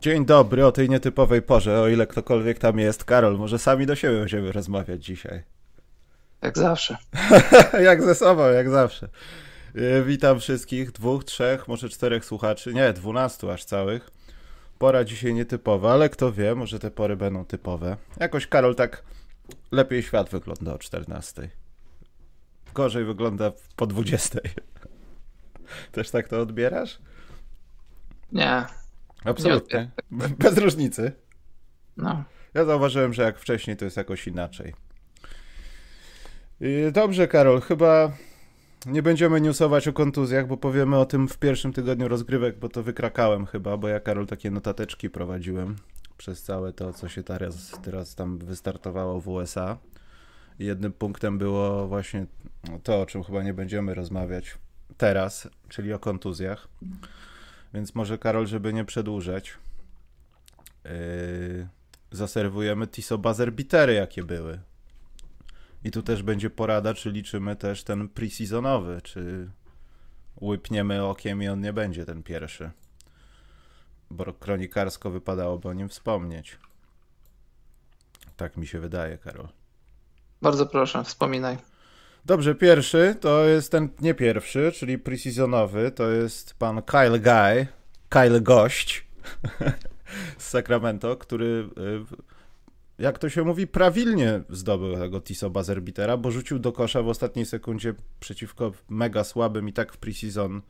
Dzień dobry o tej nietypowej porze, o ile ktokolwiek tam jest. Karol, może sami do siebie będziemy rozmawiać dzisiaj. Jak zawsze. jak ze sobą, jak zawsze. E, witam wszystkich, dwóch, trzech, może czterech słuchaczy, nie, dwunastu aż całych. Pora dzisiaj nietypowa, ale kto wie, może te pory będą typowe. Jakoś Karol tak lepiej świat wygląda o 14. Gorzej wygląda po 20. Też tak to odbierasz? Nie. Absolutnie. Nie Bez różnicy. No. Ja zauważyłem, że jak wcześniej, to jest jakoś inaczej. Dobrze, Karol, chyba nie będziemy newsować o kontuzjach, bo powiemy o tym w pierwszym tygodniu rozgrywek, bo to wykrakałem chyba, bo ja, Karol, takie notateczki prowadziłem przez całe to, co się teraz, teraz tam wystartowało w USA. Jednym punktem było właśnie to, o czym chyba nie będziemy rozmawiać teraz, czyli o kontuzjach. Więc może, Karol, żeby nie przedłużać, yy, zaserwujemy Tiso Buzzer Bitery, jakie były. I tu też będzie porada, czy liczymy też ten preseasonowy, czy łypniemy okiem i on nie będzie ten pierwszy. Bo kronikarsko wypadałoby o nim wspomnieć. Tak mi się wydaje, Karol. Bardzo proszę, wspominaj. Dobrze, pierwszy to jest ten nie pierwszy, czyli preseasonowy, to jest pan Kyle Guy, Kyle Gość z Sacramento, który y, jak to się mówi, prawilnie zdobył tego Tiso Buzzerbeatera, bo rzucił do kosza w ostatniej sekundzie przeciwko mega słabym i tak w preseason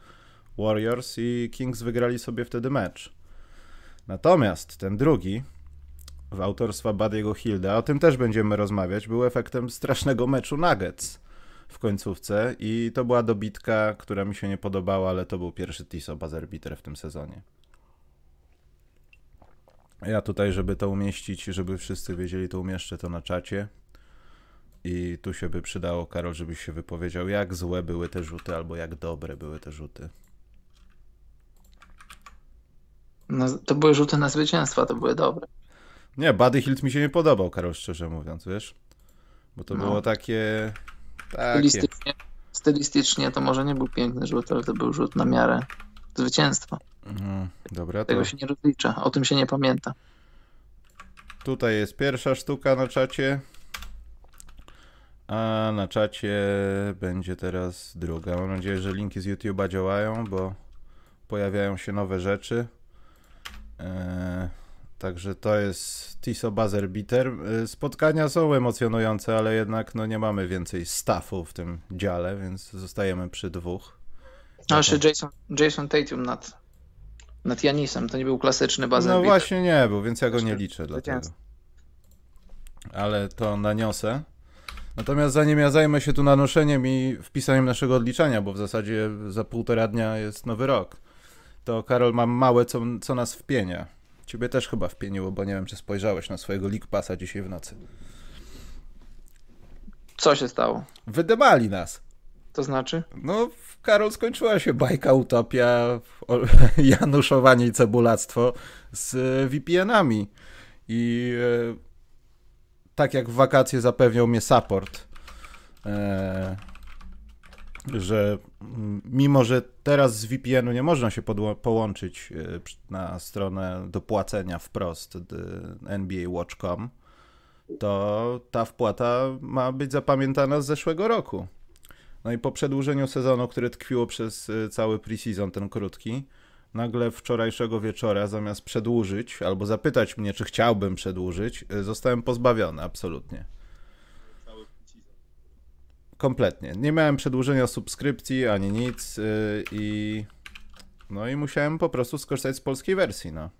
Warriors i Kings wygrali sobie wtedy mecz. Natomiast ten drugi, w autorstwa Buddy'ego Hilda, o tym też będziemy rozmawiać, był efektem strasznego meczu Nuggets w końcówce i to była dobitka, która mi się nie podobała, ale to był pierwszy Tiso Buzzerbeater w tym sezonie. Ja tutaj, żeby to umieścić, żeby wszyscy wiedzieli, to umieszczę to na czacie. I tu się by przydało, Karol, żebyś się wypowiedział, jak złe były te rzuty, albo jak dobre były te rzuty. No, to były rzuty na zwycięstwa, to były dobre. Nie, Buddy Hilt mi się nie podobał, Karol, szczerze mówiąc, wiesz? Bo to no. było takie... takie... Stylistycznie, stylistycznie to może nie był piękny rzut, ale to był rzut na miarę zwycięstwa. Mhm, dobra, Tego się nie rozlicza, o tym się nie pamięta. Tutaj jest pierwsza sztuka na czacie. A na czacie będzie teraz druga. Mam nadzieję, że linki z YouTube'a działają, bo pojawiają się nowe rzeczy. Eee, także to jest Tiso Buzzer Beater. Eee, spotkania są emocjonujące, ale jednak no, nie mamy więcej staffu w tym dziale, więc zostajemy przy dwóch. A jeszcze Jason, Jason Tatum nad nad Janisem. To nie był klasyczny bazer No właśnie nie był, więc ja go nie liczę dlatego. Ale to naniosę. Natomiast zanim ja zajmę się tu nanoszeniem i wpisaniem naszego odliczania, bo w zasadzie za półtora dnia jest nowy rok, to Karol, mam małe, co, co nas wpienia. Ciebie też chyba wpieniło, bo nie wiem, czy spojrzałeś na swojego League Passa dzisiaj w nocy. Co się stało? Wydymali nas. To znaczy? No, Karol, skończyła się bajka, utopia, januszowanie i cebulactwo z VPN-ami. I e, tak jak w wakacje zapewniał mnie support, e, że mimo, że teraz z VPN-u nie można się połączyć e, na stronę do płacenia wprost NBA to ta wpłata ma być zapamiętana z zeszłego roku. No i po przedłużeniu sezonu, które tkwiło przez y, cały preseason, ten krótki, nagle wczorajszego wieczora, zamiast przedłużyć albo zapytać mnie, czy chciałbym przedłużyć, y, zostałem pozbawiony absolutnie. Kompletnie. Nie miałem przedłużenia subskrypcji ani nic y, i no i musiałem po prostu skorzystać z polskiej wersji, no.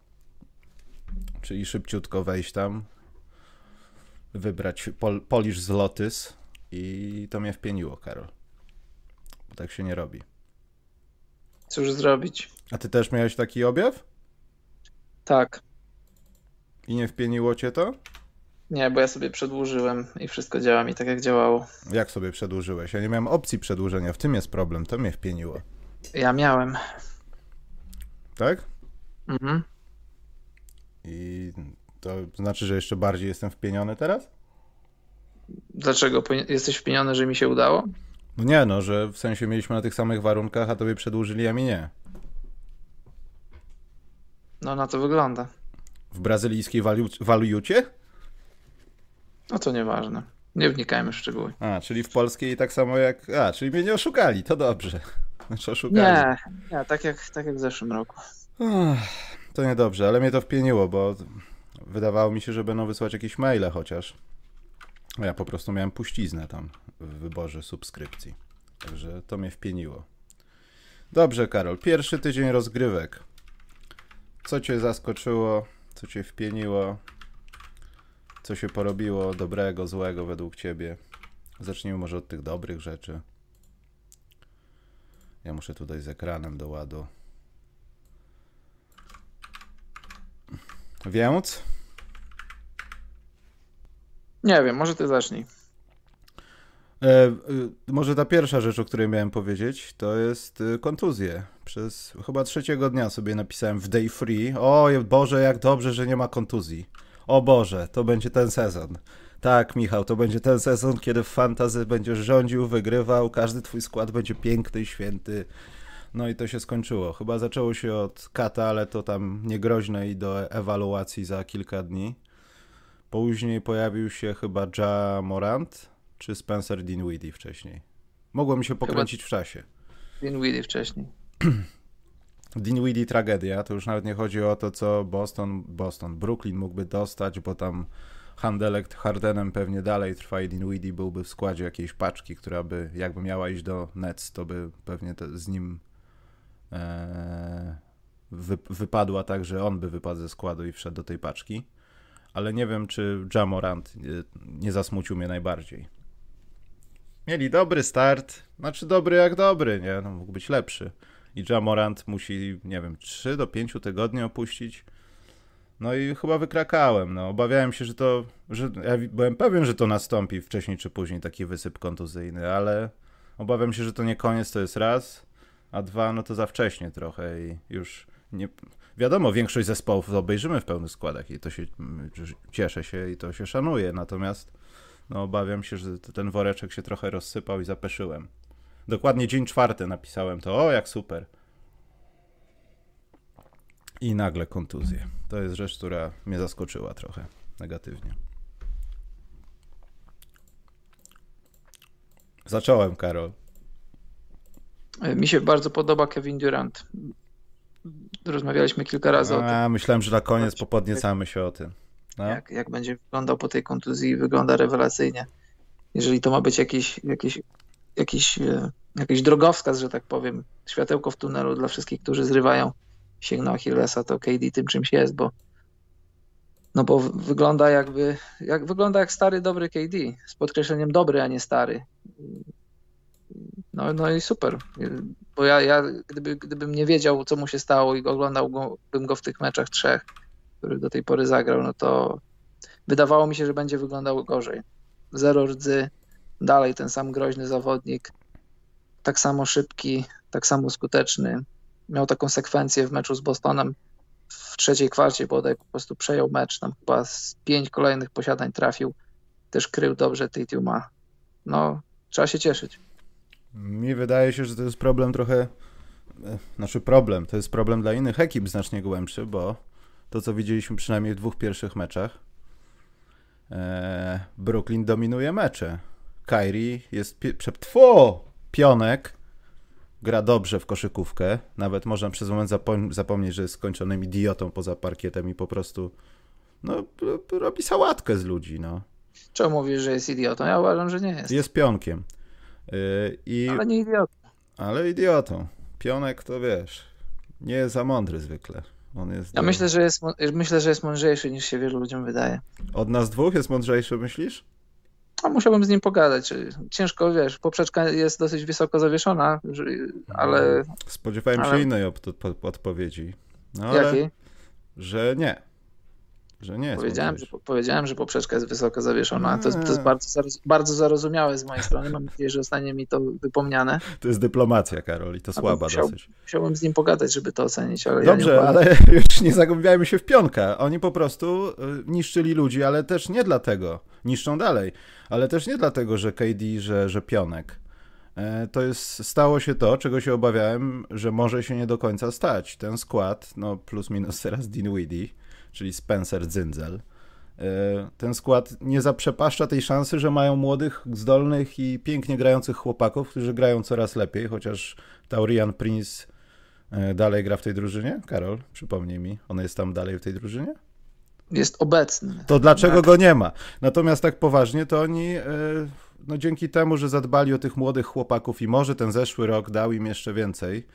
Czyli szybciutko wejść tam, wybrać pol, Polish Zlotys i to mnie wpieniło, Karol. Tak się nie robi. Cóż zrobić? A ty też miałeś taki objaw? Tak. I nie wpieniło cię to? Nie, bo ja sobie przedłużyłem i wszystko działa mi tak, jak działało. Jak sobie przedłużyłeś? Ja nie miałem opcji przedłużenia, w tym jest problem, to mnie wpieniło. Ja miałem. Tak? Mhm. I to znaczy, że jeszcze bardziej jestem wpieniony teraz? Dlaczego? Jesteś wpieniony, że mi się udało? No nie, no, że w sensie mieliśmy na tych samych warunkach, a tobie przedłużyli, a mi nie. No na to wygląda. W brazylijskiej walu- walucie? No to nieważne. Nie wnikajmy w szczegóły. A, czyli w polskiej tak samo jak... A, czyli mnie nie oszukali, to dobrze. Znaczy oszukali. Nie, nie tak, jak, tak jak w zeszłym roku. To niedobrze, ale mnie to wpieniło, bo wydawało mi się, że będą wysłać jakieś maile chociaż. Ja po prostu miałem puściznę tam w wyborze subskrypcji. Także to mnie wpieniło. Dobrze, Karol. Pierwszy tydzień rozgrywek. Co cię zaskoczyło? Co cię wpieniło? Co się porobiło dobrego, złego według ciebie? Zacznijmy może od tych dobrych rzeczy. Ja muszę tutaj z ekranem do ładu. Więc Nie wiem, może ty zacznij. E, e, może ta pierwsza rzecz, o której miałem powiedzieć, to jest e, kontuzje. Przez chyba trzeciego dnia sobie napisałem w day free. O Boże, jak dobrze, że nie ma kontuzji. O Boże, to będzie ten sezon. Tak, Michał, to będzie ten sezon, kiedy w fantazy będziesz rządził, wygrywał, każdy twój skład będzie piękny i święty. No i to się skończyło. Chyba zaczęło się od kata, ale to tam niegroźne i do ewaluacji za kilka dni. Później pojawił się chyba Ja Morant czy Spencer Dinwiddie wcześniej. Mogło mi się pokręcić w czasie. Dinwiddie wcześniej. Dinwiddie tragedia, to już nawet nie chodzi o to, co Boston, Boston, Brooklyn mógłby dostać, bo tam handelek Hardenem pewnie dalej trwa i Dinwiddie byłby w składzie jakiejś paczki, która by, jakby miała iść do Nets, to by pewnie z nim e, wy, wypadła tak, że on by wypadł ze składu i wszedł do tej paczki. Ale nie wiem, czy Jamorant nie, nie zasmucił mnie najbardziej. Mieli dobry start, znaczy dobry jak dobry, nie? No, mógł być lepszy. I Jamorant musi, nie wiem, 3 do 5 tygodni opuścić. No i chyba wykrakałem. No, obawiałem się, że to. Że, ja byłem pewien, że to nastąpi wcześniej czy później taki wysyp kontuzyjny, ale obawiam się, że to nie koniec, to jest raz, a dwa, no to za wcześnie trochę i już nie. Wiadomo, większość zespołów obejrzymy w pełnych składach i to się cieszę się i to się szanuje, natomiast no obawiam się, że ten woreczek się trochę rozsypał i zapeszyłem. Dokładnie dzień czwarty napisałem to, o jak super. I nagle kontuzje. To jest rzecz, która mnie zaskoczyła trochę negatywnie. Zacząłem, Karol. Mi się bardzo podoba Kevin Durant. Rozmawialiśmy kilka razy A, o tym. Myślałem, że na koniec popodniecamy się o tym. No. Jak, jak będzie wyglądał po tej kontuzji, wygląda rewelacyjnie. Jeżeli to ma być jakiś, jakiś, jakiś, e, jakiś drogowskaz, że tak powiem, światełko w tunelu dla wszystkich, którzy zrywają sięgną Achillesa, to KD tym czymś jest, bo no bo wygląda jakby, jak wygląda jak stary, dobry KD, z podkreśleniem dobry, a nie stary. No, no i super, bo ja, ja gdyby, gdybym nie wiedział, co mu się stało i oglądałbym go w tych meczach trzech, który do tej pory zagrał, no to wydawało mi się, że będzie wyglądał gorzej. Zero rdzy, dalej ten sam groźny zawodnik, tak samo szybki, tak samo skuteczny. Miał taką sekwencję w meczu z Bostonem w trzeciej kwarcie bodaj po prostu przejął mecz, tam chyba z pięć kolejnych posiadań trafił, też krył dobrze Titiuma. No, trzeba się cieszyć. Mi wydaje się, że to jest problem trochę, e, znaczy problem, to jest problem dla innych ekip znacznie głębszy, bo to, co widzieliśmy przynajmniej w dwóch pierwszych meczach, e, Brooklyn dominuje mecze. Kyrie jest przeptwo pionek, gra dobrze w koszykówkę, nawet można przez moment zapom zapomnieć, że jest skończonym idiotą poza parkietem i po prostu no, robi sałatkę z ludzi, no. Czemu mówisz, że jest idiotą? Ja uważam, że nie jest. Jest pionkiem. Yy, i... Ale nie idiotą. Ale idiotą. Pionek to wiesz, nie jest za mądry zwykle. On jest ja do... myślę, że jest, myślę, że jest mądrzejszy niż się wielu ludziom wydaje. Od nas dwóch jest mądrzejszy, myślisz? A musiałbym z nim pogadać. Ciężko, wiesz, poprzeczka jest dosyć wysoko zawieszona, ale... Spodziewałem ale... się innej odpowiedzi. No, ale... Jakiej? Że nie. Że nie powiedziałem, że, powiedziałem, że poprzeczka jest wysoko zawieszona. To jest, to jest bardzo, bardzo zarozumiałe z mojej strony. Mam nadzieję, że zostanie mi to wypomniane. To jest dyplomacja, Karol, i to słaba musiał, dosyć. Musiałbym z nim pogadać, żeby to ocenić, ale Dobrze, ja ale już nie zagłębiajmy się w pionka. Oni po prostu y, niszczyli ludzi, ale też nie dlatego. Niszczą dalej. Ale też nie dlatego, że KD, że, że pionek. e, to jest, stało się to, czego się obawiałem, że może się nie do końca stać. Ten skład, no plus minus teraz Dinwiddie, czyli Spencer Zyndzel, e, ten skład nie zaprzepaszcza tej szansy, że mają młodych, zdolnych i pięknie grających chłopaków, którzy grają coraz lepiej, chociaż Taurian Prince e, dalej gra w tej drużynie. Karol, przypomnij mi, on jest tam dalej w tej drużynie? Jest obecny. To dlaczego tak. go nie ma? Natomiast tak poważnie, to oni e, no dzięki temu, że zadbali o tych młodych chłopaków i może ten zeszły rok dał im jeszcze więcej,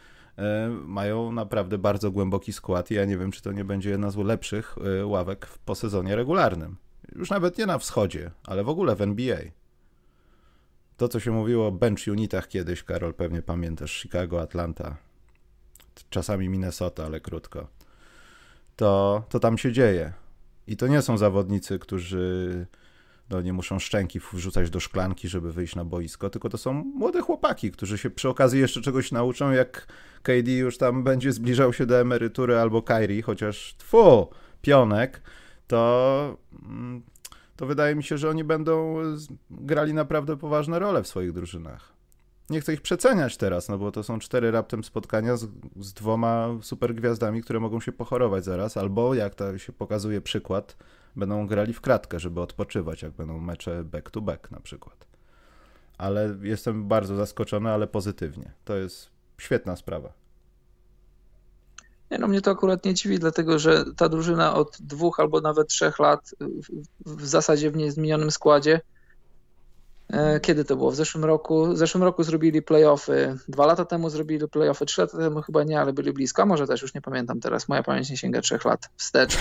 mają naprawdę bardzo głęboki skład i ja nie wiem, czy to nie będzie jedna z lepszych ławek po sezonie regularnym. Już nawet nie na wschodzie, ale w ogóle w NBA. To, co się mówiło o bench unitach kiedyś, Karol, pewnie pamiętasz, Chicago, Atlanta, czasami Minnesota, ale krótko, to, to tam się dzieje. I to nie są zawodnicy, którzy no, nie muszą szczęki wrzucać do szklanki, żeby wyjść na boisko, tylko to są młode chłopaki, którzy się przy okazji jeszcze czegoś nauczą, jak KD już tam będzie zbliżał się do emerytury albo Kyrie, chociaż tfu, pionek, to mm, to wydaje mi się, że oni będą grali naprawdę poważne role w swoich drużynach. Nie chcę ich przeceniać teraz, no bo to są cztery raptem spotkania z, z dwoma supergwiazdami, które mogą się pochorować zaraz, albo jak to się pokazuje przykład, będą grali w kratkę, żeby odpoczywać, jak będą mecze back to back na przykład. Ale jestem bardzo zaskoczony, ale pozytywnie. To jest świetna sprawa. Nie, no mnie to akurat nie dziwi, dlatego że ta drużyna od dwóch albo nawet trzech lat w, w zasadzie w niezmienionym składzie. E, kiedy to było? W zeszłym roku? W zeszłym roku zrobili playoffy. Dwa lata temu zrobili playoffy. Trzy lata temu chyba nie, ale byli blisko. A może też już nie pamiętam teraz. Moja pamięć nie sięga trzech lat wstecz.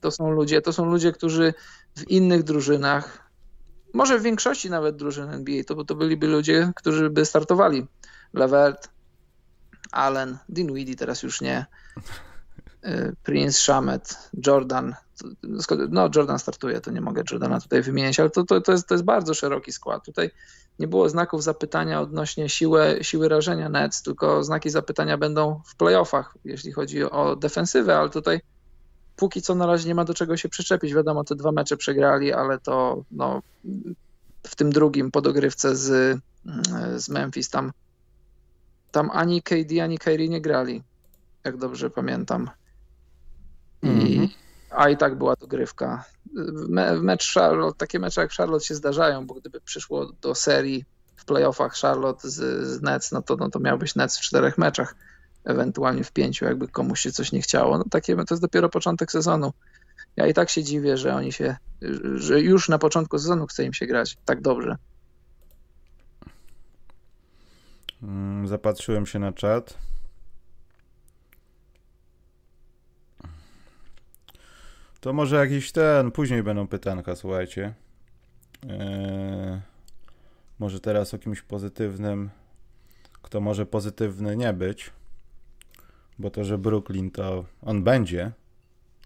To są ludzie, to są ludzie, którzy w innych drużynach, może w większości nawet drużyn NBA, to, to byliby ludzie, którzy by startowali. Levert, Allen, Dinwiddie teraz już nie, y, Prince, Shamet, Jordan. No, Jordan startuje, to nie mogę Jordana tutaj wymieniać, ale to, to, to, jest, to jest bardzo szeroki skład. Tutaj nie było znaków zapytania odnośnie siły, siły rażenia Nets, tylko znaki zapytania będą w playoffach, jeśli chodzi o defensywę, ale tutaj póki co na razie nie ma do czego się przyczepić. Wiadomo, te dwa mecze przegrali, ale to no, w tym drugim podogrywce z, z Memphis tam tam ani KD, ani Kyrie nie grali, jak dobrze pamiętam. I, mm -hmm. A i tak była to grywka. Me, mecz Charlotte, takie mecze jak Charlotte się zdarzają, bo gdyby przyszło do serii w playoffach Charlotte z, z Nets, no to, no to miałbyś Nets w czterech meczach, ewentualnie w pięciu, jakby komuś się coś nie chciało. No takie, to jest dopiero początek sezonu. Ja i tak się dziwię, że oni się, że już na początku sezonu chce im się grać tak dobrze. Mm, zapatrzyłem się na czat. To może jakiś ten, później będą pytanka, słuchajcie. Eee, może teraz o kimś pozytywnym, kto może pozytywny nie być, bo to, że Brooklyn to on będzie,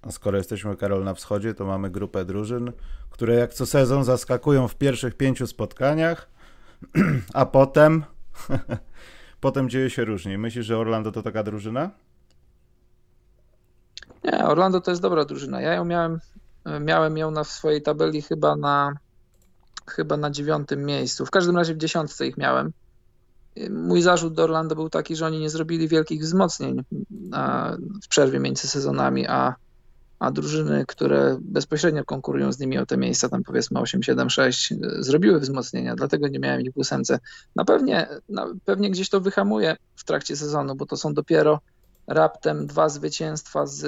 a skoro jesteśmy Karol na wschodzie, to mamy grupę drużyn, które jak co sezon zaskakują w pierwszych pięciu spotkaniach, a potem Potem dzieje się różnie. Myślisz, że Orlando to taka drużyna? Nie, Orlando to jest dobra drużyna. Ja ją miałem, miałem ją na swojej tabeli chyba na chyba na dziewiątym miejscu. W każdym razie w dziesiątce ich miałem. Mój zarzut do Orlando był taki, że oni nie zrobili wielkich wzmocnień w przerwie między sezonami, a a drużyny, które bezpośrednio konkurują z nimi o te miejsca, tam powiedzmy 8, 7, 6, zrobiły wzmocnienia, dlatego nie miałem ich w ósemce. Na pewnie, na, pewnie gdzieś to wyhamuje w trakcie sezonu, bo to są dopiero raptem dwa zwycięstwa z,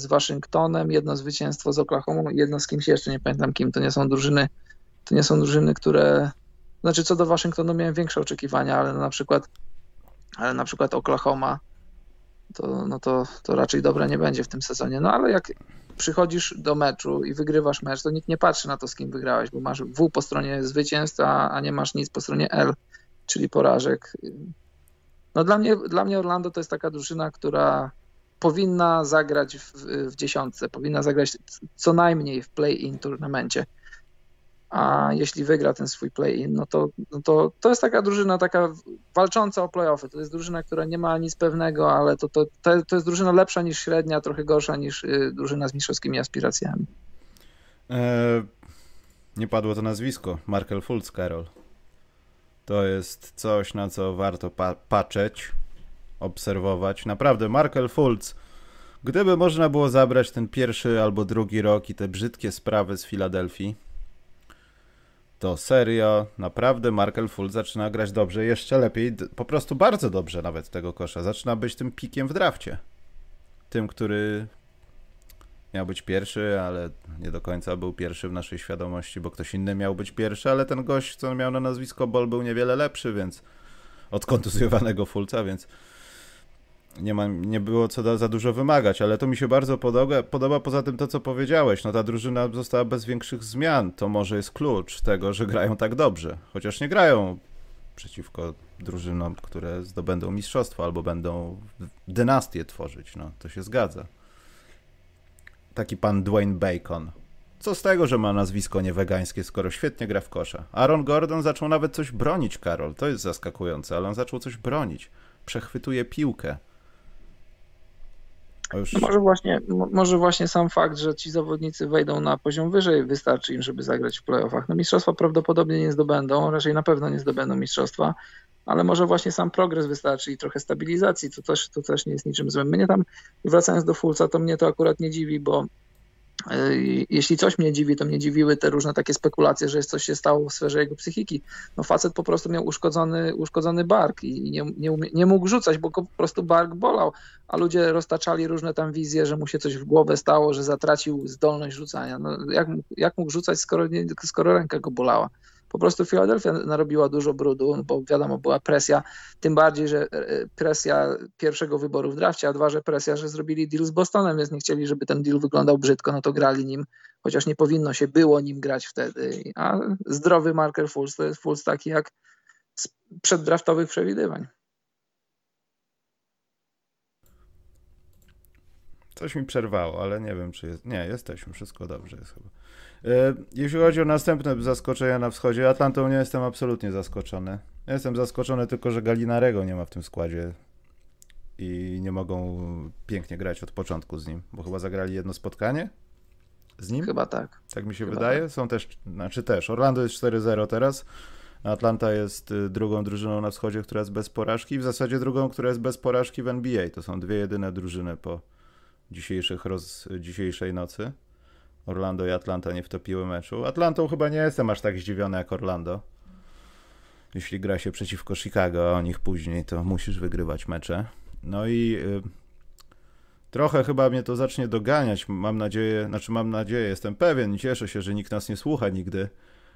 z Waszyngtonem, jedno zwycięstwo z Oklahoma, jedno z kimś jeszcze, nie pamiętam kim, to nie są drużyny, to nie są drużyny, które, znaczy co do Waszyngtonu miałem większe oczekiwania, ale na przykład, ale na przykład Oklahoma to, no to, to raczej dobre nie będzie w tym sezonie. No ale jak przychodzisz do meczu i wygrywasz mecz, to nikt nie patrzy na to, z kim wygrałeś, bo masz W po stronie zwycięstw, a, a nie masz nic po stronie L, czyli porażek. No dla mnie, dla mnie Orlando to jest taka drużyna, która powinna zagrać w, w dziesiątce, powinna zagrać co najmniej w play-in turnamencie a jeśli wygra ten swój play-in, no to, no to to jest taka drużyna taka walcząca o play-offy. To jest drużyna, która nie ma nic pewnego, ale to, to, to jest drużyna lepsza niż średnia, trochę gorsza niż y, drużyna z mistrzowskimi aspiracjami. E, nie padło to nazwisko. Markel Fultz, Karol. To jest coś, na co warto pa patrzeć, obserwować. Naprawdę, Markel Fultz, gdyby można było zabrać ten pierwszy albo drugi rok i te brzydkie sprawy z Filadelfii, to serio, naprawdę Markel Fultz zaczyna grać dobrze, jeszcze lepiej, po prostu bardzo dobrze nawet tego kosza. Zaczyna być tym pikiem w drafcie. Tym, który miał być pierwszy, ale nie do końca był pierwszy w naszej świadomości, bo ktoś inny miał być pierwszy, ale ten gość, co miał na nazwisko Bol, był niewiele lepszy, więc od kontuzjowanego Fulca, więc nie, ma, nie było co da, za dużo wymagać, ale to mi się bardzo podoba, podoba poza tym to, co powiedziałeś. No ta drużyna została bez większych zmian. To może jest klucz tego, że grają tak dobrze. Chociaż nie grają przeciwko drużynom, które zdobędą mistrzostwo albo będą dynastię tworzyć. No, to się zgadza taki pan Dwayne Bacon. Co z tego, że ma nazwisko niewegańskie, skoro świetnie gra w kosza? Aaron Gordon zaczął nawet coś bronić, Karol. To jest zaskakujące, ale on zaczął coś bronić. Przechwytuje piłkę. Już... No może, właśnie, może właśnie sam fakt, że ci zawodnicy wejdą na poziom wyżej, wystarczy im, żeby zagrać w playoffach. No mistrzostwa prawdopodobnie nie zdobędą, raczej na pewno nie zdobędą mistrzostwa, ale może właśnie sam progres wystarczy i trochę stabilizacji, to też, to też nie jest niczym złym. Mnie tam, wracając do Fulca, to mnie to akurat nie dziwi, bo jeśli coś mnie dziwi, to mnie dziwiły te różne takie spekulacje, że coś się stało w sferze jego psychiki. No facet po prostu miał uszkodzony, uszkodzony bark i nie, nie, nie mógł rzucać, bo po prostu bark bolał, a ludzie roztaczali różne tam wizje, że mu się coś w głowę stało, że zatracił zdolność rzucania. No jak, jak mógł rzucać, skoro, nie, skoro ręka go bolała? Po prostu Filadelfia narobiła dużo brudu, bo wiadomo, była presja, tym bardziej, że e, presja pierwszego wyboru w drafcie, a dwa, że presja, że zrobili deal z Bostonem, więc nie chcieli, żeby ten deal wyglądał brzydko, no to grali nim, chociaż nie powinno się było nim grać wtedy. A zdrowy marker Fulls to jest Fulls taki jak z przeddraftowych przewidywań. Coś mi przerwało, ale nie wiem, czy jest. Nie, jesteśmy, wszystko dobrze jest chyba. E, jeśli chodzi o następne zaskoczenia na wschodzie, Atlantą nie jestem absolutnie zaskoczony. Jestem zaskoczony tylko, że Galinarego nie ma w tym składzie i nie mogą pięknie grać od początku z nim, bo chyba zagrali jedno spotkanie z nim. Chyba tak. Tak mi się chyba wydaje. Tak. Są też, znaczy też, Orlando jest 4-0 teraz, Atlanta jest y, drugą drużyną na wschodzie, która jest bez porażki i w zasadzie drugą, która jest bez porażki w NBA. To są dwie jedyne drużyny po dzisiejszych roz, dzisiejszej nocy. Orlando i Atlanta nie wtopiły meczu. Atlantą chyba nie jestem aż tak zdziwiony jak Orlando. Jeśli gra się przeciwko Chicago, a o nich później, to musisz wygrywać mecze. No i y, trochę chyba mnie to zacznie doganiać. Mam nadzieję, znaczy mam nadzieję, jestem pewien i cieszę się, że nikt nas nie słucha nigdy,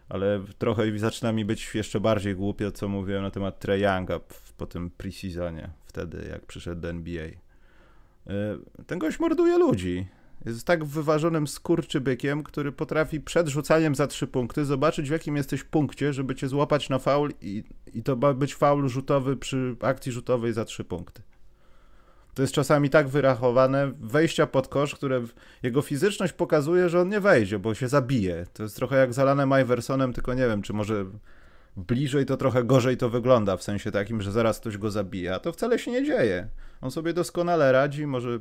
ale trochę zaczyna mi być jeszcze bardziej głupio, co mówiłem na temat Trey Younga po tym preseasonie, wtedy jak przyszedł do NBA. Y, ten gość morduje ludzi. Jest tak wyważonym skurczybykiem, który potrafi przed rzucaniem za trzy punkty zobaczyć w jakim jesteś punkcie, żeby cię złapać na faul i, i to ma być faul rzutowy przy akcji rzutowej za trzy punkty. To jest czasami tak wyrachowane, wejścia pod kosz, które jego fizyczność pokazuje, że on nie wejdzie, bo się zabije. To jest trochę jak zalane Iversonem, tylko nie wiem, czy może bliżej to trochę gorzej to wygląda, w sensie takim, że zaraz ktoś go zabije, a to wcale się nie dzieje. On sobie doskonale radzi, może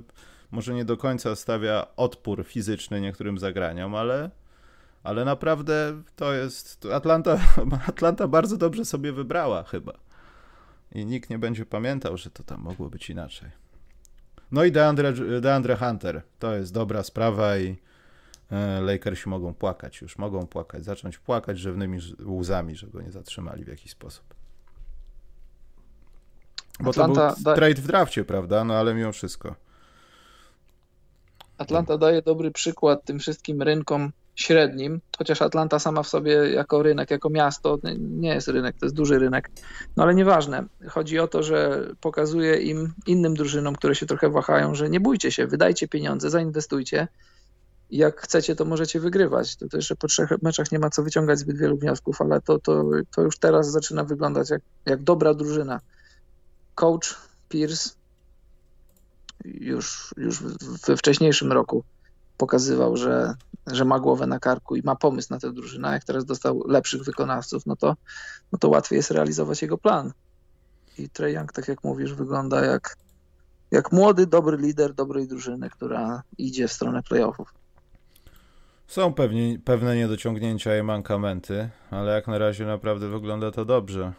może nie do końca stawia odpór fizyczny niektórym zagraniom, ale, ale naprawdę to jest. Atlanta, Atlanta bardzo dobrze sobie wybrała chyba. I nikt nie będzie pamiętał, że to tam mogło być inaczej. No i DeAndre, DeAndre Hunter. To jest dobra sprawa i e, Lakersi mogą płakać, już mogą płakać, zacząć płakać rzewnymi łzami, że go nie zatrzymali w jakiś sposób. Bo Atlanta to był trade w drafcie, prawda? No ale mimo wszystko. Atlanta daje dobry przykład tym wszystkim rynkom średnim, chociaż Atlanta sama w sobie jako rynek, jako miasto nie jest rynek, to jest duży rynek, no ale nieważne. Chodzi o to, że pokazuje im, innym drużynom, które się trochę wahają, że nie bójcie się, wydajcie pieniądze, zainwestujcie. Jak chcecie, to możecie wygrywać. To że po trzech meczach nie ma co wyciągać zbyt wielu wniosków, ale to, to, to już teraz zaczyna wyglądać jak, jak dobra drużyna. Coach Pierce już, już we wcześniejszym roku pokazywał, że, że ma głowę na karku i ma pomysł na tę drużynę. A jak teraz dostał lepszych wykonawców, no to, no to łatwiej jest realizować jego plan. I Trey Young, tak jak mówisz, wygląda jak, jak młody, dobry lider dobrej drużyny, która idzie w stronę playoffów. Są pewnie, pewne niedociągnięcia i mankamenty, ale jak na razie naprawdę wygląda to dobrze.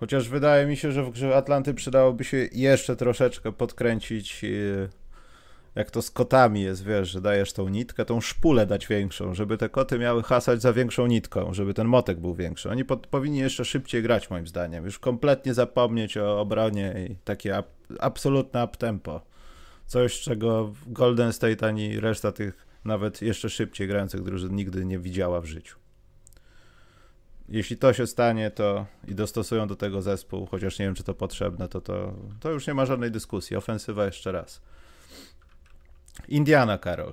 Chociaż wydaje mi się, że w grze Atlanty przydałoby się jeszcze troszeczkę podkręcić e, jak to z kotami jest, wiesz, że dajesz tą nitkę, tą szpulę dać większą, żeby te koty miały hasać za większą nitką, żeby ten motek był większy. Oni pod, powinni jeszcze szybciej grać, moim zdaniem. Już kompletnie zapomnieć o obronie i takie ab, absolutne uptempo. Coś, czego Golden State ani reszta tych nawet jeszcze szybciej grających drużyn nigdy nie widziała w życiu. Jeśli to się stanie, to i dostosują do tego zespół, chociaż nie wiem, czy to potrzebne, to, to, to już nie ma żadnej dyskusji. Ofensywa jeszcze raz. Indiana, Karol.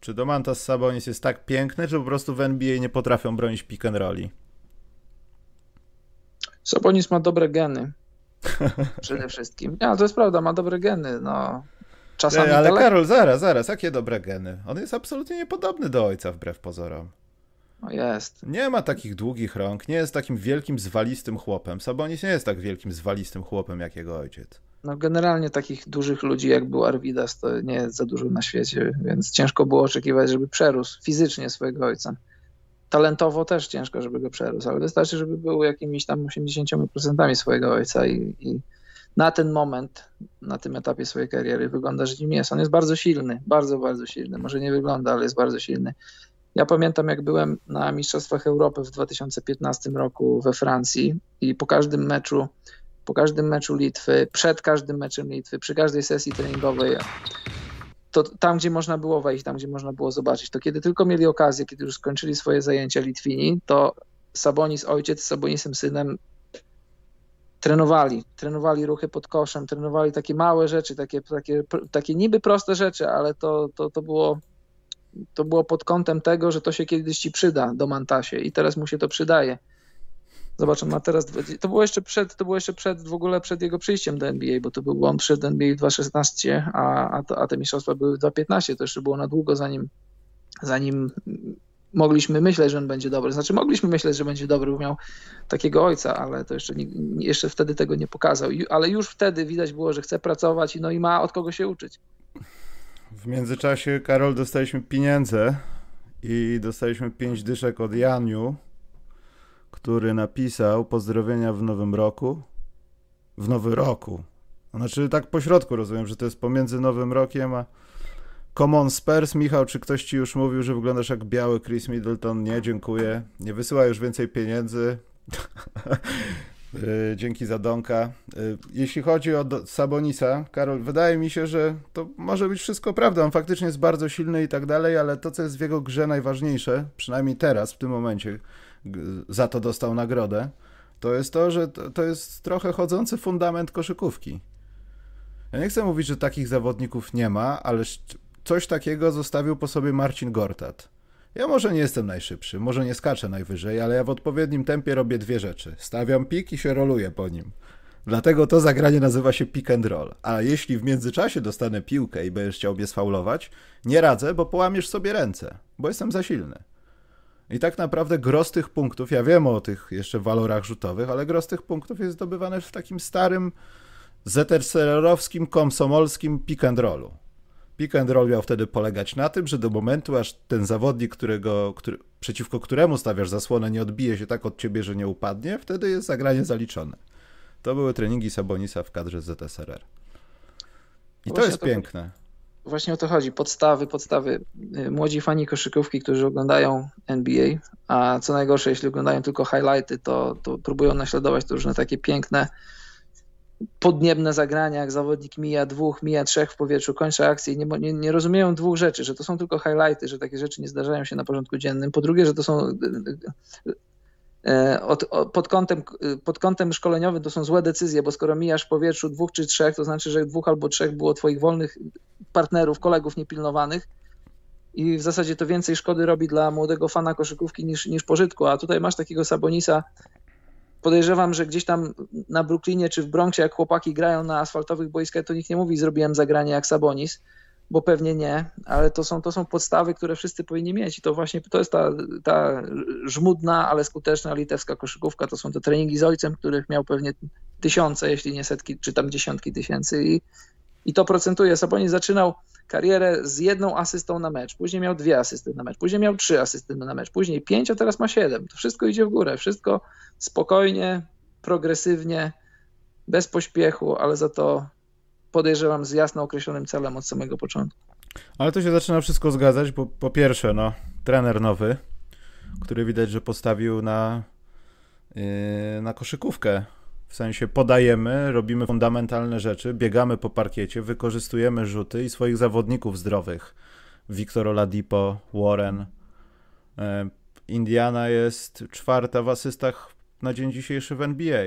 Czy Domantas Sabonis jest tak piękny, czy po prostu w NBA nie potrafią bronić pick and rolli? Sabonis ma dobre geny. Przede wszystkim. Ja, to jest prawda, ma dobre geny. No. Czasami ale daleko... Karol, zaraz, zaraz, jakie dobre geny? On jest absolutnie niepodobny do ojca, wbrew pozorom. No jest. Nie ma takich długich rąk, nie jest takim wielkim, zwalistym chłopem. Sabonis nie jest tak wielkim, zwalistym chłopem jak jego ojciec. No generalnie takich dużych ludzi jak był Arvidas to nie jest za dużo na świecie, więc ciężko było oczekiwać, żeby przerósł fizycznie swojego ojca. Talentowo też ciężko, żeby go przerósł, ale wystarczy, żeby był jakimiś tam 80% swojego ojca i, i na ten moment, na tym etapie swojej kariery wygląda, że nim jest. On jest bardzo silny, bardzo, bardzo silny. Może nie wygląda, ale jest bardzo silny. Ja pamiętam, jak byłem na Mistrzostwach Europy w 2015 roku we Francji i po każdym meczu po każdym meczu Litwy, przed każdym meczem Litwy, przy każdej sesji treningowej, to tam, gdzie można było wejść, tam, gdzie można było zobaczyć, to kiedy tylko mieli okazję, kiedy już skończyli swoje zajęcia Litwini, to Sabonis ojciec z Sabonisem synem trenowali, trenowali ruchy pod koszem, trenowali takie małe rzeczy, takie, takie, takie niby proste rzeczy, ale to, to, to było to było pod kątem tego, że to się kiedyś ci przyda do Mantasie i teraz mu się to przydaje. Zobacz, on ma teraz. To było jeszcze przed, to było jeszcze przed w ogóle przed jego przyjściem do NBA, bo to był on przed NBA w 2.16, a, a, a te mistrzostwa były w 2.15. To jeszcze było na długo, zanim, zanim mogliśmy myśleć, że on będzie dobry. Znaczy, mogliśmy myśleć, że będzie dobry, bo miał takiego ojca, ale to jeszcze, nie, jeszcze wtedy tego nie pokazał. Ale już wtedy widać było, że chce pracować no i ma od kogo się uczyć. W międzyczasie, Karol, dostaliśmy pieniądze i dostaliśmy pięć dyszek od Janiu który napisał pozdrowienia w nowym roku. W nowy roku. Znaczy tak po środku rozumiem, że to jest pomiędzy nowym rokiem a Common Spurs. Michał, czy ktoś ci już mówił, że wyglądasz jak biały Chris Middleton? Nie, dziękuję. Nie wysyła już więcej pieniędzy. Y, dzięki za Donka. Y, jeśli chodzi o Sabonisa, Karol, wydaje mi się, że to może być wszystko prawda. On faktycznie jest bardzo silny i tak dalej, ale to, co jest w jego grze najważniejsze, przynajmniej teraz, w tym momencie, za to dostał nagrodę, to jest to, że to jest trochę chodzący fundament koszykówki. Ja nie chcę mówić, że takich zawodników nie ma, ale coś takiego zostawił po sobie Marcin Gortat. Ja może nie jestem najszybszy, może nie skaczę najwyżej, ale ja w odpowiednim tempie robię dwie rzeczy. Stawiam pik i się roluję po nim. Dlatego to zagranie nazywa się pick and roll. A jeśli w międzyczasie dostanę piłkę i będziesz chciał mnie sfaulować, nie radzę, bo połamiesz sobie ręce, bo jestem za silny. I tak naprawdę gros tych punktów, ja wiem o tych jeszcze walorach rzutowych, ale gros tych punktów jest zdobywane w takim starym zeterserowskim, komsomolskim pick and rollu. Pick and roll miał wtedy polegać na tym, że do momentu, aż ten zawodnik, którego, który, przeciwko któremu stawiasz zasłonę, nie odbije się tak od ciebie, że nie upadnie, wtedy jest zagranie zaliczone. To były treningi Sabonisa w kadrze ZSRR. I to jest to piękne właśnie o to chodzi. Podstawy, podstawy. Y, młodzi fani koszykówki, którzy oglądają NBA, a co najgorsze, jeśli oglądają tylko highlighty, to, to próbują naśladować to różne takie piękne, podniebne zagrania, jak zawodnik mija dwóch, mija trzech w powietrzu, kończy akcję i nie, nie, nie rozumieją dwóch rzeczy, że to są tylko highlighty, że takie rzeczy nie zdarzają się na porządku dziennym. Po drugie, że to są E, od, pod, kątem, pod kątem szkoleniowym to są złe decyzje, bo skoro mijasz w powietrzu dwóch czy trzech, to znaczy, że dwóch albo trzech było twoich wolnych partnerów, kolegów niepilnowanych i w zasadzie to więcej szkody robi dla młodego fana koszykówki niż, niż pożytku, a tutaj masz takiego Sabonisa, podejrzewam, że gdzieś tam na Brooklynie czy w Bronxie, jak chłopaki grają na asfaltowych boiskach, to nikt nie mówi, zrobiłem zagranie jak Sabonis, bo pewnie nie, ale to są, to są podstawy, które wszyscy powinni mieć i to właśnie to jest ta, ta żmudna, ale skuteczna litewska koszykówka, to są te treningi z ojcem, których miał pewnie tysiące, jeśli nie setki, czy tam dziesiątki tysięcy i, i to procentuje. Sabonis zaczynał karierę z jedną asystą na mecz, później miał dwie asysty na mecz, później miał trzy asysty na mecz, później pięć, a teraz ma siedem. To wszystko idzie w górę, wszystko spokojnie, progresywnie, bez pośpiechu, ale za to podejrzewam z jasno określonym celem od samego początku. Ale to się zaczyna wszystko zgadzać, bo po pierwsze, no, trener nowy, który widać, że postawił na, yy, na koszykówkę. W sensie podajemy, robimy fundamentalne rzeczy, biegamy po parkiecie, wykorzystujemy rzuty i swoich zawodników zdrowych. Wiktor Oladipo, Warren. Yy, Indiana jest czwarta w asystach na dzień dzisiejszy w NBA.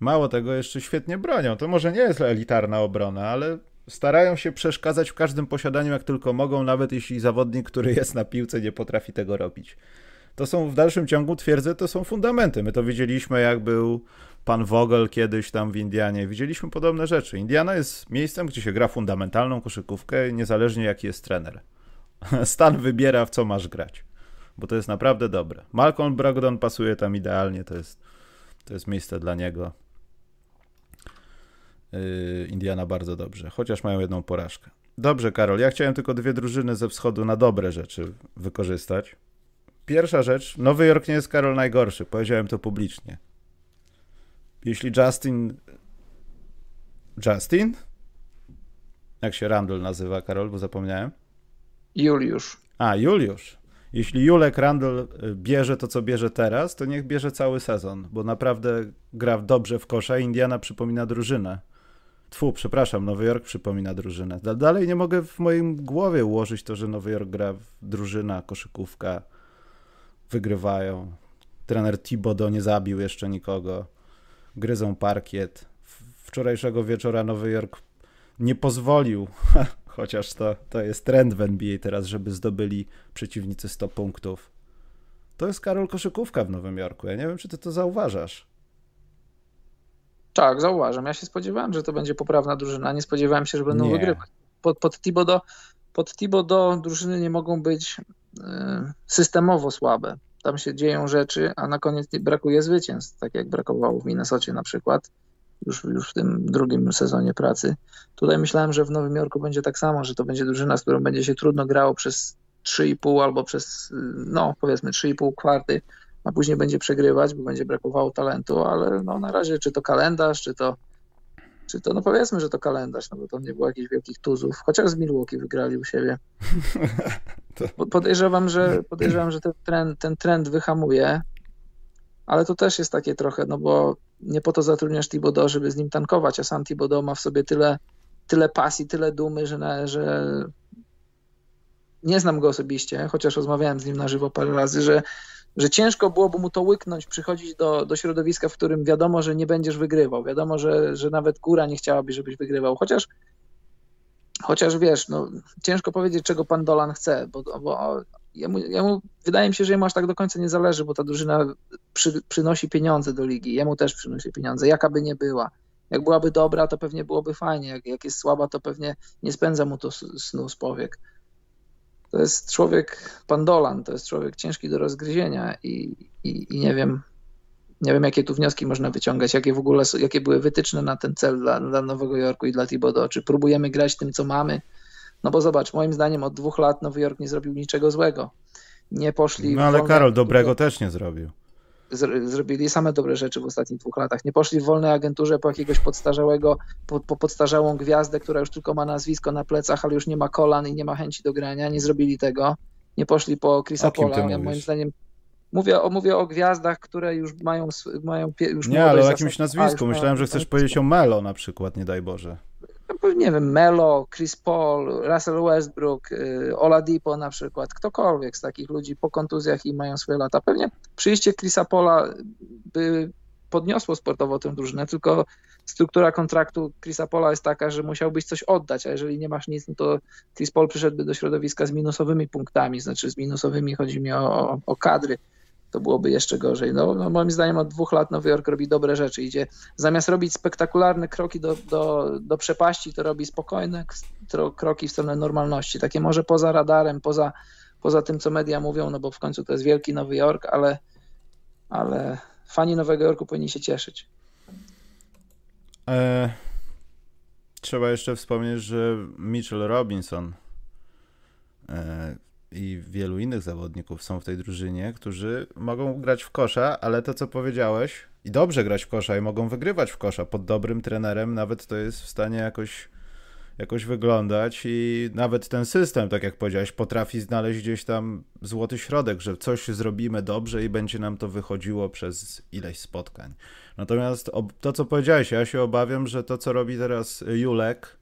Mało tego, jeszcze świetnie bronią. To może nie jest elitarna obrona, ale starają się przeszkadzać w każdym posiadaniu jak tylko mogą, nawet jeśli zawodnik, który jest na piłce, nie potrafi tego robić. To są w dalszym ciągu, twierdzę, to są fundamenty. My to widzieliśmy, jak był pan Vogel kiedyś tam w Indianie. Widzieliśmy podobne rzeczy. Indiana jest miejscem, gdzie się gra fundamentalną koszykówkę, niezależnie jaki jest trener. Stan wybiera, w co masz grać, bo to jest naprawdę dobre. Malcolm Brogdon pasuje tam idealnie, to jest, to jest miejsce dla niego. Yy, Indiana bardzo dobrze, chociaż mają jedną porażkę. Dobrze, Karol, ja chciałem tylko dwie drużyny ze wschodu na dobre rzeczy wykorzystać. Pierwsza rzecz, Nowy Jork nie jest Karol najgorszy, powiedziałem to publicznie. Jeśli Justin. Justin? Jak się Randall nazywa, Karol, bo zapomniałem? Juliusz. A, Juliusz. Jeśli Julek Randall y, bierze to, co bierze teraz, to niech bierze cały sezon, bo naprawdę gra dobrze w kosza. Indiana przypomina drużynę. Tfu, przepraszam, Nowy Jork przypomina drużynę. Dalej nie mogę w moim głowie ułożyć to, że Nowy Jork gra drużyna, koszykówka, wygrywają. Trener Thibodeau nie zabił jeszcze nikogo. Gryzą parkiet. Wczorajszego wieczora Nowy Jork nie pozwolił, chociaż to, to jest trend w NBA teraz, żeby zdobyli przeciwnicy 100 punktów. To jest Karol Koszykówka w Nowym Jorku. Ja nie wiem, czy ty to zauważasz. Tak, zauważam. Ja się spodziewałem, że to będzie poprawna drużyna. Nie spodziewałem się, że będą nie. wygrywać. Pod, pod Thibodeau, pod Thibodeau drużyny nie mogą być systemowo słabe. Tam się dzieją rzeczy, a na koniec brakuje zwycięstw, tak jak brakowało w Minnesocie na przykład, już, już w tym drugim sezonie pracy. Tutaj myślałem, że w Nowym Jorku będzie tak samo, że to będzie drużyna, z którą będzie się trudno grało przez 3,5 albo przez, y, no powiedzmy 3,5 kwarty, a później będzie przegrywać, bo będzie brakowało talentu, ale no na razie czy to kalendarz, czy to czy to, no powiedzmy, że to kalendarz, no bo to nie było jakichś wielkich tuzów, chociaż z Milwaukee wygrali u siebie. Podejrzewam, że, podejrzewam, że ten trend, ten trend wyhamuje, ale to też jest takie trochę, no bo nie po to zatrudniasz Thibodeau, żeby z nim tankować, a sam Thibodeau ma w sobie tyle, tyle pasji, tyle dumy, że, na, że nie znam go osobiście, chociaż rozmawiałem z nim na żywo parę razy, że że ciężko byłoby mu to łyknąć, przychodzić do, do środowiska, w którym wiadomo, że nie będziesz wygrywał. Wiadomo, że, że nawet góra nie chciałaby, żebyś wygrywał. Chociaż, chociaż wiesz, no, ciężko powiedzieć, czego pan Dolan chce, bo, bo jemu, jemu, wydaje mi się, że jemu aż tak do końca nie zależy, bo ta drużyna przy, przynosi pieniądze do ligi. Jemu też przynosi pieniądze, jaka by nie była. Jak byłaby dobra, to pewnie byłoby fajnie. Jak, jak jest słaba, to pewnie nie spędza mu to snu z powiek to jest człowiek, pan Dolan, to jest człowiek ciężki do rozgryzienia i, i, i, nie wiem, nie wiem, jakie tu wnioski można wyciągać, jakie w ogóle, jakie były wytyczne na ten cel dla, dla Nowego Jorku i dla Thibodeau, czy próbujemy grać tym, co mamy, no bo zobacz, moim zdaniem od dwóch lat Nowy Jork nie zrobił niczego złego. Nie poszli... No ale Karol, dobrego też nie zrobił zrobili same dobre rzeczy w ostatnich dwóch latach. Nie poszli w wolnej agenturze po jakiegoś podstarzałego, po, po podstarzałą gwiazdę, która już tylko ma nazwisko na plecach, ale już nie ma kolan i nie ma chęci do grania. Nie zrobili tego. Nie poszli po Chrisa Pola. Ja, moim zdaniem Mówię o, mówię o gwiazdach, które już mają, mają już Nie, ale o jakimś nazwisku. Myślałem, że chcesz powiedzieć o Melo na przykład, nie daj Boże. Nie wiem, Melo, Chris Paul, Russell Westbrook, y, Oladipo na przykład, ktokolwiek z takich ludzi po kontuzjach i mają swoje lata. Pewnie przyjście Chrisa Paula by podniosło sportowo tę drużynę, tylko struktura kontraktu Chrisa Paula jest taka, że musiałbyś coś oddać, a jeżeli nie masz nic, no to Chris Paul przyszedłby do środowiska z minusowymi punktami, znaczy z minusowymi chodzi mi o, o kadry to byłoby jeszcze gorzej. No, no, moim zdaniem od dwóch lat Nowy Jork robi dobre rzeczy. Idzie zamiast robić spektakularne kroki do, do, do przepaści, to robi spokojne kroki w stronę normalności. Takie może poza radarem, poza, poza tym, co media mówią, no bo w końcu to jest wielki Nowy Jork, ale, ale fani Nowego Jorku powinni się cieszyć. E, trzeba jeszcze wspomnieć, że Mitchell Robinson e, i wielu innych zawodników są w tej drużynie, którzy mogą grać w kosza, ale to co powiedziałeś, i dobrze grać w kosza i mogą wygrywać w kosza pod dobrym trenerem, nawet to jest w stanie jakoś jakoś wyglądać i nawet ten system, tak jak powiedziałeś, potrafi znaleźć gdzieś tam złoty środek, że coś zrobimy dobrze i będzie nam to wychodziło przez ileś spotkań. Natomiast to, co powiedziałeś, ja się obawiam, że to, co robi teraz Julek,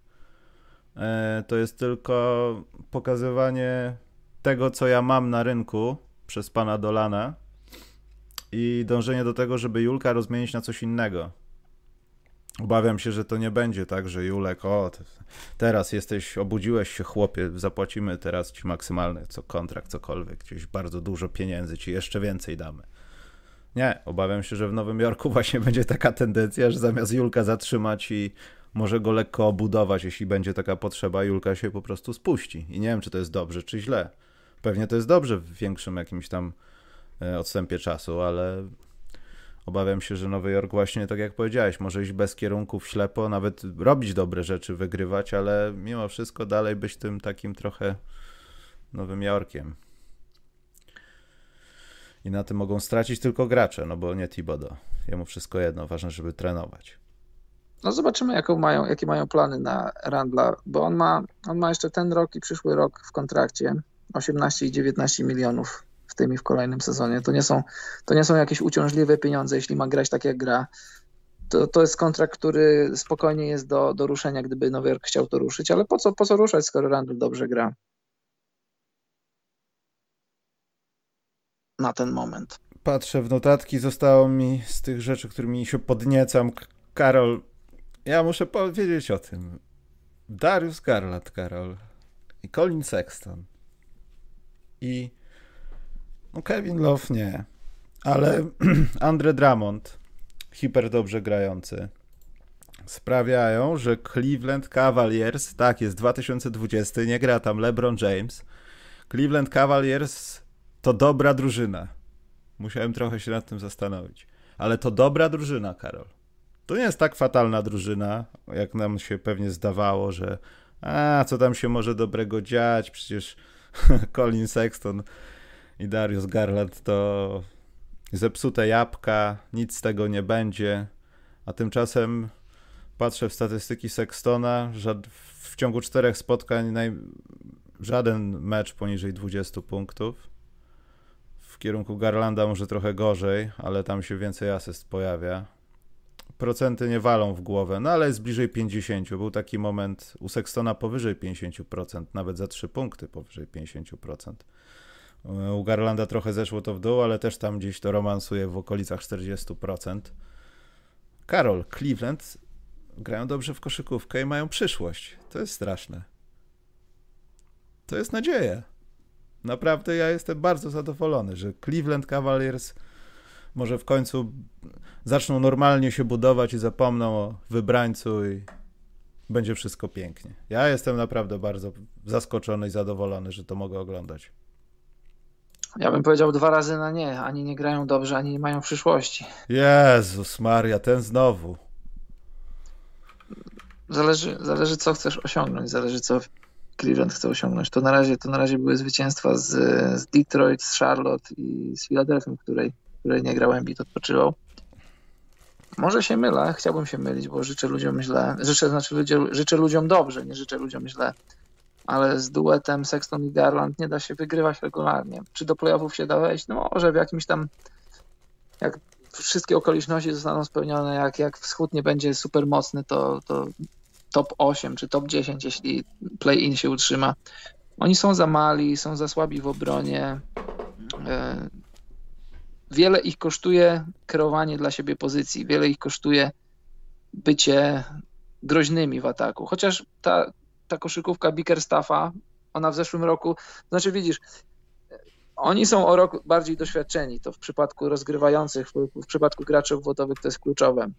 e, to jest tylko pokazywanie tego, co ja mam na rynku przez pana Dolana i dążenie do tego, żeby Julka rozmienić na coś innego. Obawiam się, że to nie będzie tak, że Julek, o, teraz jesteś, obudziłeś się chłopie, zapłacimy teraz ci maksymalny co kontrakt, cokolwiek, gdzieś bardzo dużo pieniędzy, ci jeszcze więcej damy. Nie, obawiam się, że w Nowym Jorku właśnie będzie taka tendencja, że zamiast Julka zatrzymać i może go lekko obudować, jeśli będzie taka potrzeba, Julka się po prostu spuści. I nie wiem, czy to jest dobrze, czy źle. Pewnie to jest dobrze w większym jakimś tam e, odstępie czasu, ale obawiam się, że Nowy Jork właśnie, tak jak powiedziałeś, może iść bez kierunków ślepo, nawet robić dobre rzeczy, wygrywać, ale mimo wszystko dalej być tym takim trochę Nowym Jorkiem. I na tym mogą stracić tylko gracze, no bo nie Thibodeau. Jemu wszystko jedno, ważne, żeby trenować. No zobaczymy, mają, jakie mają plany na Randla, bo on ma, on ma jeszcze ten rok i przyszły rok w kontrakcie. 18 i 19 milionów w tym i w kolejnym sezonie. To nie są, to nie są jakieś uciążliwe pieniądze, jeśli ma grać tak jak gra. To, to jest kontrakt, który spokojnie jest do, do ruszenia, gdyby Nowy Jork chciał to ruszyć, ale po co, po co ruszać, skoro Randall dobrze gra? Na ten moment. Patrzę w notatki, zostało mi z tych rzeczy, którymi się podniecam. Karol, ja muszę powiedzieć o tym. Darius Garland, Karol i Colin Sexton i no Kevin Love nie, ale Andre Drummond, hiper dobrze grający, sprawiają, że Cleveland Cavaliers, tak jest 2020, nie gra tam LeBron James, Cleveland Cavaliers to dobra drużyna. Musiałem trochę się nad tym zastanowić. Ale to dobra drużyna, Karol. To nie jest tak fatalna drużyna, jak nam się pewnie zdawało, że a, co tam się może dobrego dziać, przecież Colin Sexton i Darius Garland to zepsute jabłka, nic z tego nie będzie. A tymczasem patrzę w statystyki Sextona, w ciągu czterech spotkań naj... żaden mecz poniżej 20 punktów. W kierunku Garlanda może trochę gorzej, ale tam się więcej asyst pojawia procenty nie walą w głowę, no ale jest bliżej 50. Był taki moment u Sextona powyżej 50%, nawet za 3 punkty powyżej 50%. U Garlanda trochę zeszło to w dół, ale też tam gdzieś to romansuje w okolicach 40%. Karol, Cleveland grają dobrze w koszykówkę i mają przyszłość. To jest straszne. To jest nadzieja. Naprawdę ja jestem bardzo zadowolony, że Cleveland Cavaliers może w końcu zaczną normalnie się budować i zapomną o wybrańcu i będzie wszystko pięknie. Ja jestem naprawdę bardzo zaskoczony i zadowolony, że to mogę oglądać. Ja bym powiedział dwa razy na nie. Ani nie grają dobrze, ani nie mają przyszłości. Jezus Maria, ten znowu. Zależy, zależy co chcesz osiągnąć, zależy co Cleveland chce osiągnąć. To na razie, to na razie były zwycięstwa z, z Detroit, z Charlotte i z Philadelphia, której której nie grał Embiid, odpoczywał. Może się mylę, chciałbym się mylić, bo życzę ludziom źle. Życzę, znaczy ludzie, życzę ludziom dobrze, nie życzę ludziom źle. Ale z duetem Sexton i Garland nie da się wygrywać regularnie. Czy do playoffów się da wejść? No może w jakimś tam jak wszystkie okoliczności zostaną spełnione, jak, jak wschód nie będzie super mocny, to, to top 8 czy top 10, jeśli play-in się utrzyma. Oni są za mali, są za słabi w obronie. Wiele ich kosztuje kreowanie dla siebie pozycji, wiele ich kosztuje bycie groźnymi w ataku. Chociaż ta, ta koszykówka Bickerstaffa, ona w zeszłym roku, znaczy widzisz, oni są o rok bardziej doświadczeni. To w przypadku rozgrywających, w, w przypadku graczy obwodowych to jest kluczowe.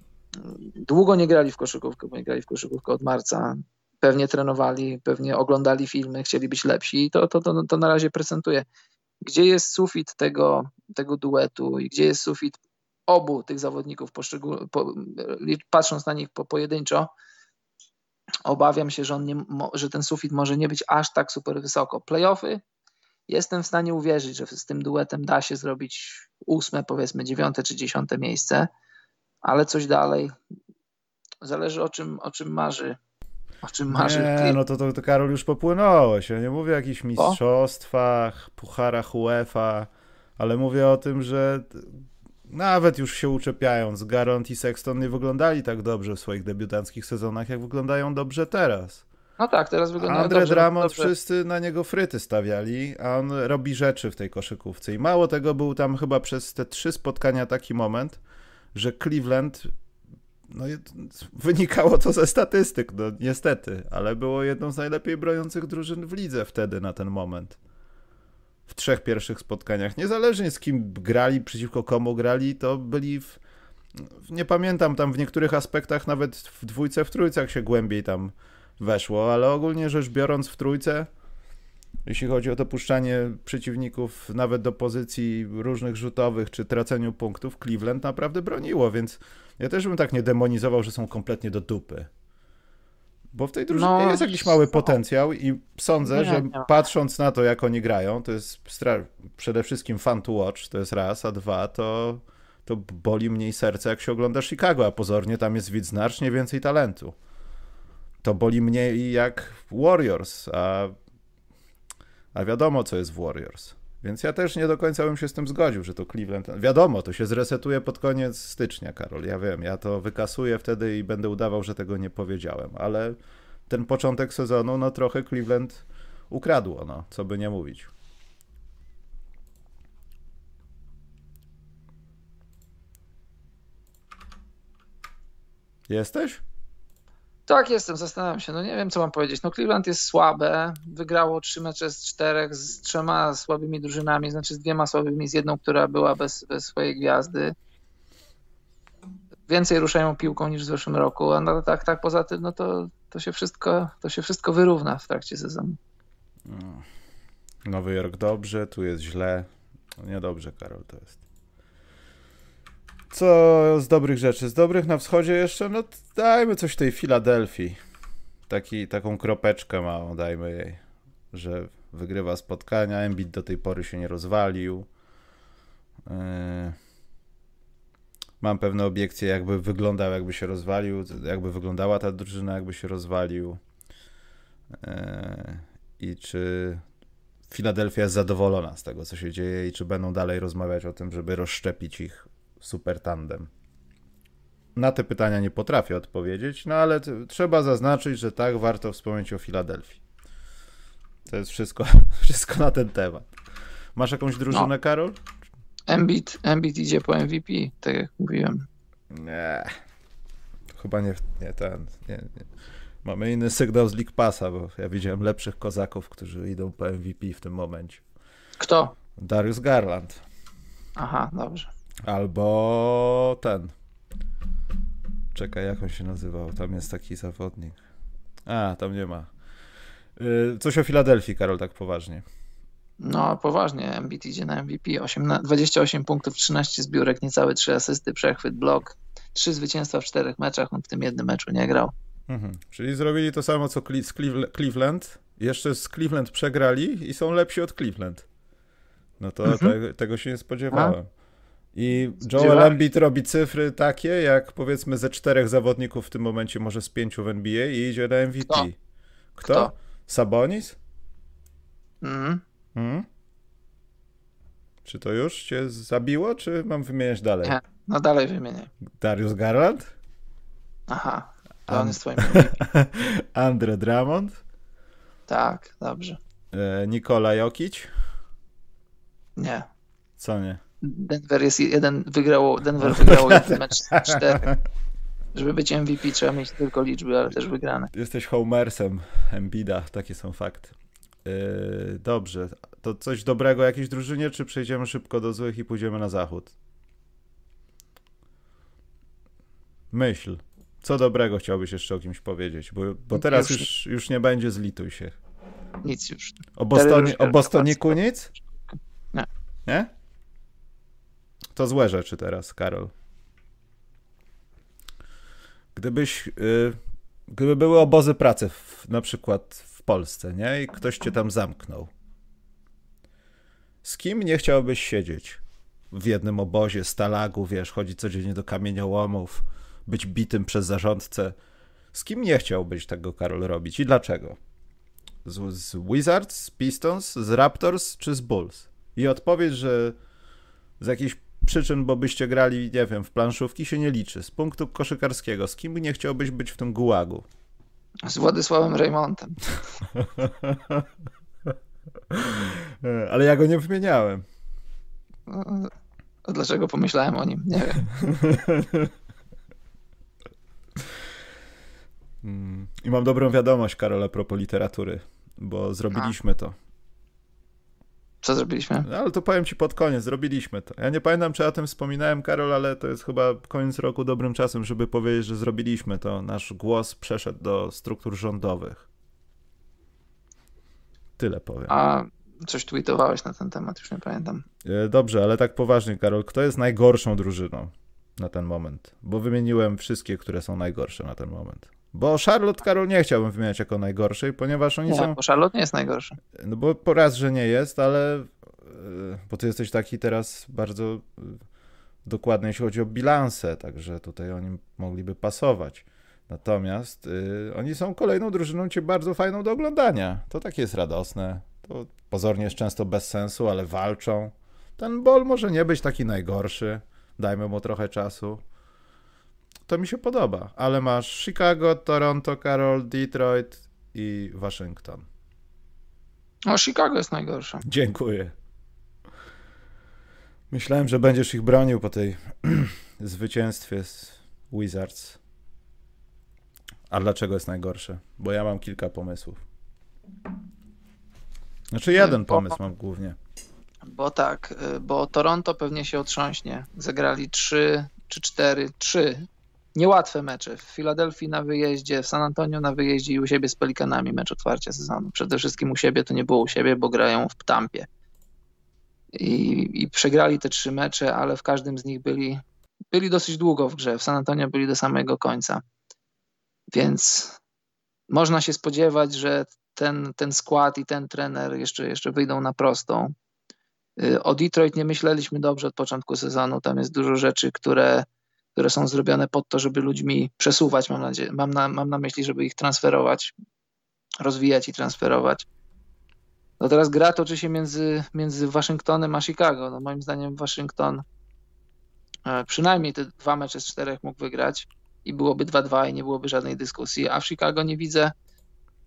Długo nie grali w koszykówkę, bo nie grali w koszykówkę od marca. Pewnie trenowali, pewnie oglądali filmy, chcieli być lepsi i to, to, to, to na razie prezentuje gdzie jest sufit tego, tego duetu i gdzie jest sufit obu tych zawodników, po, patrząc na nich po, pojedynczo, obawiam się, że, on nie, że ten sufit może nie być aż tak super wysoko. Playoffy jestem w stanie uwierzyć, że z tym duetem da się zrobić ósme, powiedzmy dziewiąte czy dziesiąte miejsce, ale coś dalej. Zależy o czym, o czym marzy. O czym marzy. Nie, no to, to, to Karol już popłynąłeś. Ja nie mówię o jakichś mistrzostwach, pucharach UEFA, ale mówię o tym, że nawet już się uczepiając, Garant i Sexton nie wyglądali tak dobrze w swoich debiutanckich sezonach, jak wyglądają dobrze teraz. No tak, teraz wyglądają Andre dobrze. Drummond dobrze. wszyscy na niego fryty stawiali, a on robi rzeczy w tej koszykówce. I mało tego, był tam chyba przez te trzy spotkania taki moment, że Cleveland, no wynikało to ze statystyk, no niestety, ale było jedną z najlepiej broniących drużyn w lidze wtedy na ten moment. W trzech pierwszych spotkaniach. Niezależnie z kim grali, przeciwko komu grali, to byli w, nie pamiętam tam w niektórych aspektach nawet w dwójce, w trójcach się głębiej tam weszło, ale ogólnie rzecz biorąc w trójce, jeśli chodzi o dopuszczanie przeciwników nawet do pozycji różnych rzutowych czy traceniu punktów, Cleveland naprawdę broniło, więc ja też bym tak nie demonizował, że są kompletnie do dupy. Bo w tej drużynie no, jest jakiś mały potencjał i sądzę, nie, że nie. patrząc na to, jak oni grają, to jest przede wszystkim fun to watch, to jest raz, a dwa, to, to boli mniej serce, jak się ogląda Chicago, a pozornie tam jest widz znacznie więcej talentu to boli mnie jak Warriors, a, a wiadomo, co jest w Warriors. Więc ja też nie do końca bym się z tym zgodził, że to Cleveland. Wiadomo, to się zresetuje pod koniec stycznia, Karol. Ja wiem, ja to wykasuję wtedy i będę udawał, że tego nie powiedziałem, ale ten początek sezonu, no trochę Cleveland ukradło, no, co by nie mówić. Jesteś? Tak, jestem, zastanawiam się. No nie wiem, co mam powiedzieć. No Cleveland jest słabe. Wygrało trzy mecze z czterech z trzema słabymi drużynami, znaczy z dwiema słabymi, z jedną, która była bez, bez swojej gwiazdy. Więcej ruszają piłką niż w zeszłym roku, a no, tak, tak poza tym, no to, to, się wszystko, to się wszystko wyrówna w trakcie sezonu. Nowy Jork dobrze, tu jest źle. No niedobrze, Karol, to jest. Co z dobrych rzeczy? Z dobrych na wschodzie jeszcze, no dajmy coś tej Filadelfii. Taki, taką kropeczkę małą dajmy jej, że wygrywa spotkania, Embiid do tej pory się nie rozwalił. Yy... Mam pewne obiekcje, jakby wyglądał, jakby się rozwalił, jakby wyglądała ta drużyna, jakby się rozwalił. Yy... I czy Filadelfia jest zadowolona z tego, co się dzieje i czy będą dalej rozmawiać o tym, żeby rozszczepić ich super tandem? Na te pytania nie potrafię odpowiedzieć, no ale trzeba zaznaczyć, że tak, warto wspomnieć o Filadelfii. To jest wszystko, wszystko na ten temat. Masz jakąś drużynę, no. Karol? Embiid, Embiid idzie po MVP, tak jak mówiłem. Nie. Chyba nie, nie ten. Nie, nie. Mamy inny sygnał z League Passa, bo ja widziałem lepszych kozaków, którzy idą po MVP w tym momencie. Kto? Darius Garland. Aha, dobrze. Albo ten. Czekaj, jak on się nazywał? Tam jest taki zawodnik. A, tam nie ma. Yy, coś o Filadelfii, Karol, tak poważnie. No, poważnie. Embiid idzie na MVP. 18, 28 punktów, 13 zbiórek, niecałe 3 asysty, przechwyt, blok. 3 zwycięstwa w czterech meczach. On w tym jednym meczu nie grał. Mhm. Czyli zrobili to samo, co z Cleveland. Jeszcze z Cleveland przegrali i są lepsi od Cleveland. No to mhm. te, tego się nie spodziewałem. A? I Joel Embiid robi cyfry takie, jak powiedzmy ze czterech zawodników w tym momencie, może z pięciu w NBA i idzie na MVP. Kto? Kto? Kto? Sabonis? Mhm. Hmm? Czy to już cię zabiło, czy mam wymieniać dalej? Nie, no dalej wymieniaj. Darius Garland? Aha, to on jest twoim Andre Drummond? Tak, dobrze. E, Nikola Jokic? Nie. Co nie? Denver jest jeden, wygrało, Denver wygrało jeden mecz z czterech. Żeby być MVP trzeba mieć tylko liczby, ale też wygrane. Jesteś homersem Embida, takie są fakty. Yy, dobrze, to coś dobrego jakiejś drużynie, czy przejdziemy szybko do złych i pójdziemy na zachód? Myśl. Co dobrego chciałbyś jeszcze o kimś powiedzieć? Bo, bo teraz już, już nie będzie, zlituj się. Nic już. O, Bostonie, o Bostoniku nic? Nie. Nie? To złe rzeczy teraz, Karol. Gdybyś, yy, gdyby były obozy pracy w, na przykład w Polsce, nie? I ktoś cię tam zamknął. Z kim nie chciałbyś siedzieć w jednym obozie, stalagu, wiesz, chodzić codziennie do kamieniołomów, być bitym przez zarządcę? Z kim nie chciałbyś tego, Karol, robić i dlaczego? Z, z Wizards, z Pistons, z Raptors czy z Bulls? I odpowiedź, że z jakichś przyczyn, bo byście grali, nie wiem, w planszówki się nie liczy. Z punktu koszykarskiego, z kim nie chciałbyś być w tym gułagu? Z Władysławem Raymontem. Ale ja go nie wymieniałem. A dlaczego pomyślałem o nim? Nie wiem. Mm. I mam dobrą wiadomość, Karol, a propos literatury, bo zrobiliśmy a. to. Co zrobiliśmy? No, ale to powiem ci pod koniec, zrobiliśmy to. Ja nie pamiętam, czy o tym wspominałem, Karol, ale to jest chyba koniec roku dobrym czasem, żeby powiedzieć, że zrobiliśmy to. Nasz głos przeszedł do struktur rządowych. Tyle powiem. A coś tweetowałeś na ten temat, już nie pamiętam. E, dobrze, ale tak poważnie, Karol, kto jest najgorszą drużyną na ten moment? Bo wymieniłem wszystkie, które są najgorsze na ten moment. Bo Charlotte Karol nie chciałbym wymieniać jako najgorszej, ponieważ oni nie, są. Bo Charlotte nie jest najgorszy. No bo po raz, że nie jest, ale. E, bo ty jesteś taki teraz bardzo e, dokładny, jeśli chodzi o bilanse, także tutaj oni mogliby pasować. Natomiast y, oni są kolejną drużyną cię bardzo fajną do oglądania. To takie jest radosne. To pozornie jest często bez sensu, ale walczą. Ten bol może nie być taki najgorszy. Dajmy mu trochę czasu to mi się podoba. Ale masz Chicago, Toronto, Carol, Detroit i Waszyngton. No, Chicago jest najgorsze. Dziękuję. Myślałem, że będziesz ich bronił po tej zwycięstwie z Wizards. A dlaczego jest najgorsze? Bo ja mam kilka pomysłów. Znaczy jeden pomysł mam głównie. Bo tak, y, bo Toronto pewnie się otrząśnie. Zagrali trzy czy cztery, trzy niełatwe mecze. W Filadelfii na wyjeździe, w San Antonio na wyjeździe i u siebie z Pelikanami mecz otwarcia sezonu. Przede wszystkim u siebie to nie było u siebie, bo grają w Tampie. I, I, przegrali te trzy mecze, ale w każdym z nich byli, byli dosyć długo w grze. W San Antonio byli do samego końca. Więc można się spodziewać, że ten, ten skład i ten trener jeszcze, jeszcze wyjdą na prostą. Y, o Detroit nie myśleliśmy dobrze od początku sezonu. Tam jest dużo rzeczy, które które są zrobione pod to, żeby ludźmi przesuwać, mam, nadzieję, mam, na, mam na myśli, żeby ich transferować, rozwijać i transferować. No teraz gra toczy się między, między Waszyngtonem a Chicago. No moim zdaniem Waszyngton e, przynajmniej te dwa mecze z czterech mógł wygrać i byłoby 2-2 i nie byłoby żadnej dyskusji, a w Chicago nie widzę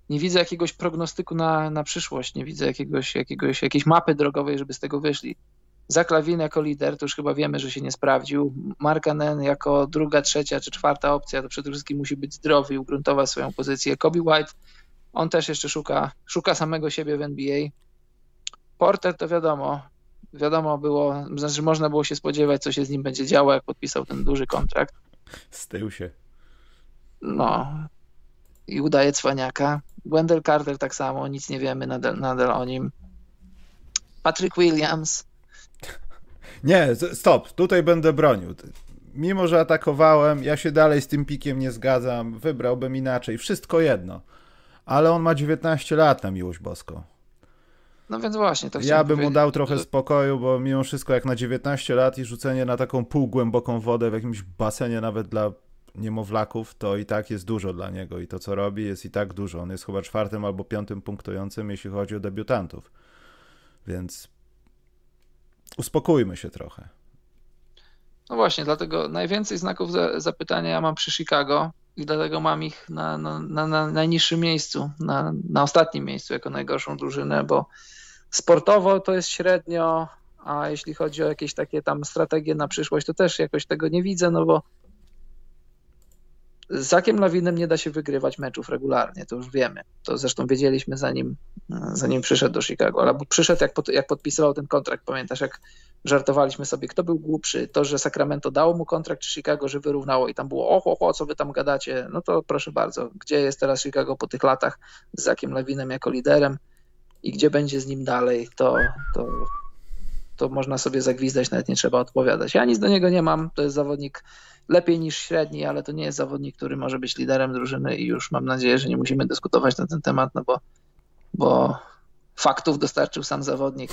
nie widzę jakiegoś prognostyku na, na przyszłość, nie widzę jakiegoś, jakiegoś, jakiejś mapy drogowej, żeby z tego wyszli. Zaklawin jako lider, to już chyba wiemy, że się nie sprawdził. Markanen jako druga, trzecia czy czwarta opcja, to przede wszystkim musi być zdrowy i ugruntować swoją pozycję. Kobe White, on też jeszcze szuka, szuka samego siebie w NBA. Porter to wiadomo, wiadomo było, znaczy można było się spodziewać, co się z nim będzie działo, jak podpisał ten duży kontrakt. Stył się. No. I udaje cwaniaka. Wendell Carter tak samo, nic nie wiemy nadal, nadal o nim. Patrick Williams, nie, stop, tutaj będę bronił. Mimo, że atakowałem, ja się dalej z tym pikiem nie zgadzam, wybrałbym inaczej, wszystko jedno. Ale on ma 19 lat na miłość boską. No więc właśnie, to Ja bym mu dał trochę spokoju, bo mimo wszystko jak na 19 lat i rzucenie na taką półgłęboką wodę w jakimś basenie nawet dla niemowlaków, to i tak jest dużo dla niego i to co robi jest i tak dużo. On jest chyba czwartym albo piątym punktującym, jeśli chodzi o debiutantów. Więc uspokójmy się trochę. No właśnie, dlatego najwięcej znaków zapytania ja mam przy Chicago i dlatego mam ich na, na, na, na najniższym miejscu, na, na ostatnim miejscu jako najgorszą drużynę, bo sportowo to jest średnio, a jeśli chodzi o jakieś takie tam strategie na przyszłość, to też jakoś tego nie widzę, no bo z Zakiem Lawinem nie da się wygrywać meczów regularnie, to już wiemy. To zresztą wiedzieliśmy zanim, zanim przyszedł do Chicago, ale przyszedł jak, pod, jak podpisywał ten kontrakt, pamiętasz jak żartowaliśmy sobie, kto był głupszy, to, że Sacramento dało mu kontrakt, czy Chicago, że wyrównało i tam było oho, oho, co wy tam gadacie, no to proszę bardzo, gdzie jest teraz Chicago po tych latach z Zakiem Lawinem jako liderem i gdzie będzie z nim dalej, to, to, to można sobie zagwizdać, nawet nie trzeba odpowiadać. Ja nic do niego nie mam, to jest zawodnik lepiej niż średni, ale to nie jest zawodnik, który może być liderem drużyny i już mam nadzieję, że nie musimy dyskutować na ten temat, no bo, bo faktów dostarczył sam zawodnik.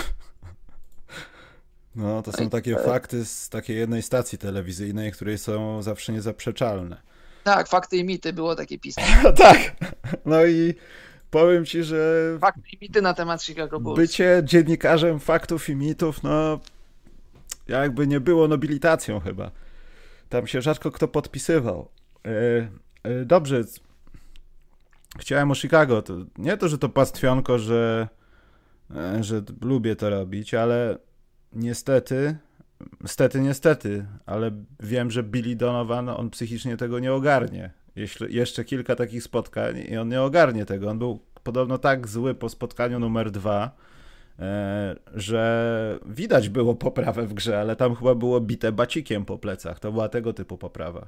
No, to są takie fakty z takiej jednej stacji telewizyjnej, której są zawsze niezaprzeczalne. Tak, fakty i mity było takie pismo. tak. No i powiem ci, że. Fakty i mity na temat Chicago Bulls. Bycie dziennikarzem faktów i mitów, no. Jakby nie było nobilitacją chyba. Tam się rzadko kto podpisywał. E, e, dobrze. Chciałem o Chicago. To nie to, że to pastwionko, że, e, że lubię to robić, ale niestety, niestety, niestety, ale wiem, że Billy Donovan, on psychicznie tego nie ogarnie. Jeśli, jeszcze kilka takich spotkań i on nie ogarnie tego. On był podobno tak zły po spotkaniu numer dwa, e, że widać było poprawę w grze, ale tam chyba było bite bacikiem po plecach. To była tego typu poprawa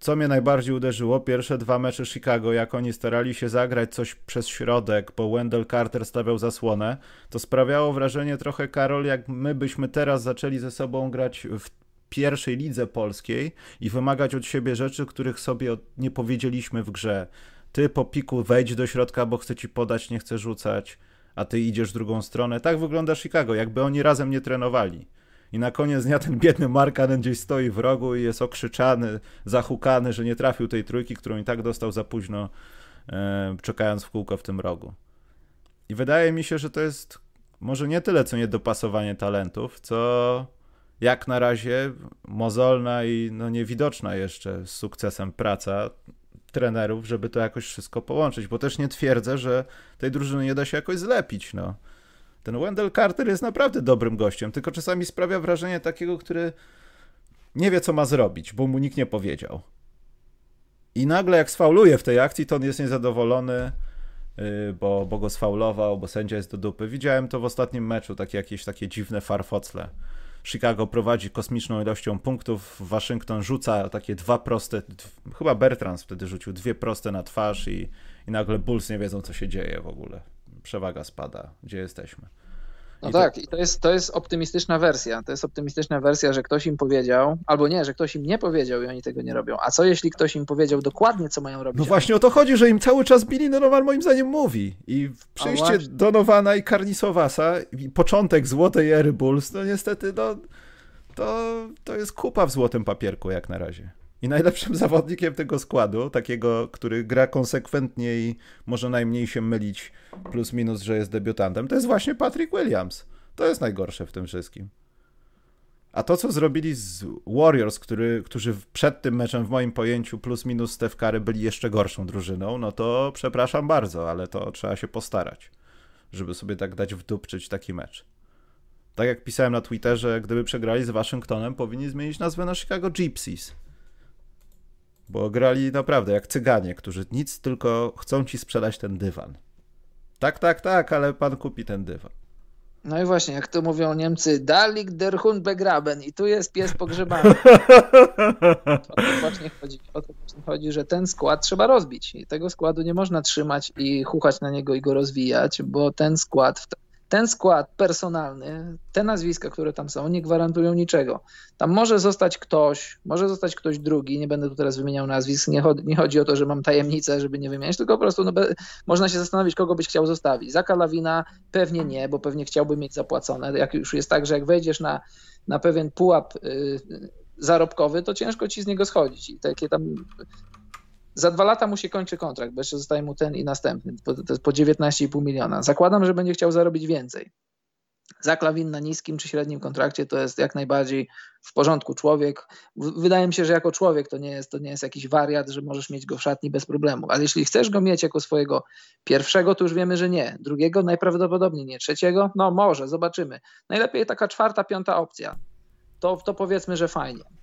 co mnie najbardziej uderzyło, pierwsze dwa mecze Chicago, jak oni starali się zagrać coś przez środek, bo Wendell Carter stawiał zasłonę, to sprawiało wrażenie trochę, Karol, jak my byśmy teraz zaczęli ze sobą grać w pierwszej lidze polskiej i wymagać od siebie rzeczy, których sobie nie powiedzieliśmy w grze. Ty po piku wejdź do środka, bo chcę ci podać, nie chcę rzucać, a ty idziesz drugą stronę. Tak wygląda Chicago, jakby oni razem nie trenowali. I na koniec dnia ten biedny Markanen gdzieś stoi w rogu i jest okrzyczany, zahukany, że nie trafił tej trójki, którą i tak dostał za późno, e, czekając w kółko w tym rogu. I wydaje mi się, że to jest może nie tyle co niedopasowanie talentów, co jak na razie mozolna i no niewidoczna jeszcze z sukcesem praca trenerów, żeby to jakoś wszystko połączyć, bo też nie twierdzę, że tej drużyny nie da się jakoś zlepić, no. Ten Wendell Carter jest naprawdę dobrym gościem, tylko czasami sprawia wrażenie takiego, który nie wie, co ma zrobić, bo mu nikt nie powiedział. I nagle jak sfauluje w tej akcji, to on jest niezadowolony, y, bo, bo go sfaulował, bo sędzia jest do dupy. Widziałem to w ostatnim meczu, takie jakieś takie dziwne farfocle. Chicago prowadzi kosmiczną ilością punktów, Waszyngton rzuca takie dwa proste, chyba Bertrand wtedy rzucił dwie proste na twarz i, i nagle Bulls nie wiedzą, co się dzieje w ogóle. Przewaga spada, gdzie jesteśmy. No I tak, to... i to jest, to jest optymistyczna wersja. To jest optymistyczna wersja, że ktoś im powiedział, albo nie, że ktoś im nie powiedział i oni tego nie robią. A co jeśli ktoś im powiedział dokładnie, co mają robić? No właśnie o to chodzi, że im cały czas Billy Donovan moim zdaniem mówi. I przyjście Donowana i Karnisowasa i początek złotej ery Bulls, no niestety, no, to, to jest kupa w złotym papierku jak na razie. I najlepszym zawodnikiem tego składu, takiego, który gra konsekwentnie i może najmniej się mylić, plus minus, że jest debiutantem, to jest właśnie Patrick Williams. To jest najgorsze w tym wszystkim. A to, co zrobili z Warriors, który, którzy przed tym meczem w moim pojęciu plus minus Steph Curry byli jeszcze gorszą drużyną, no to przepraszam bardzo, ale to trzeba się postarać, żeby sobie tak dać wdupczyć taki mecz. Tak jak pisałem na Twitterze, gdyby przegrali z Waszyngtonem, powinni zmienić nazwę na Chicago Gypsies bo grali naprawdę jak cyganie, którzy nic tylko chcą ci sprzedać ten dywan. Tak, tak, tak, ale pan kupi ten dywan. No i właśnie, jak to mówią Niemcy, Dalik der Hund begraben i tu jest pies pogrzebany. o to właśnie chodzi, o to właśnie chodzi, że ten skład trzeba rozbić i tego składu nie można trzymać i chuchać na niego i go rozwijać, bo ten skład ten skład personalny, te nazwiska, które tam są, nie gwarantują niczego. Tam może zostać ktoś, może zostać ktoś drugi, nie będę tu teraz wymieniał nazwisk, nie, chodzi, nie chodzi o to, że mam tajemnicę, żeby nie wymieniać, tylko po prostu no, można się zastanowić, kogo byś chciał zostawić. Zaka Lawina pewnie nie, bo pewnie chciałby mieć zapłacone. Jak już jest tak, że jak wejdziesz na, na pewien pułap y, zarobkowy, to ciężko ci z niego schodzić. I takie tam za dwa lata mu się kończy kontrakt, bo jeszcze zostaje mu ten i następny, to jest po 19,5 miliona. Zakładam, że będzie chciał zarobić więcej. Zaklawin na niskim czy średnim kontrakcie to jest jak najbardziej w porządku człowiek. Wydaje mi się, że jako człowiek to nie jest, to nie jest jakiś wariat, że możesz mieć go w szatni bez problemu. Ale jeśli chcesz go mieć jako swojego pierwszego, to już wiemy, że nie. Drugiego najprawdopodobniej nie. Trzeciego? No może, zobaczymy. Najlepiej taka czwarta, piąta opcja. To, to powiedzmy, że fajnie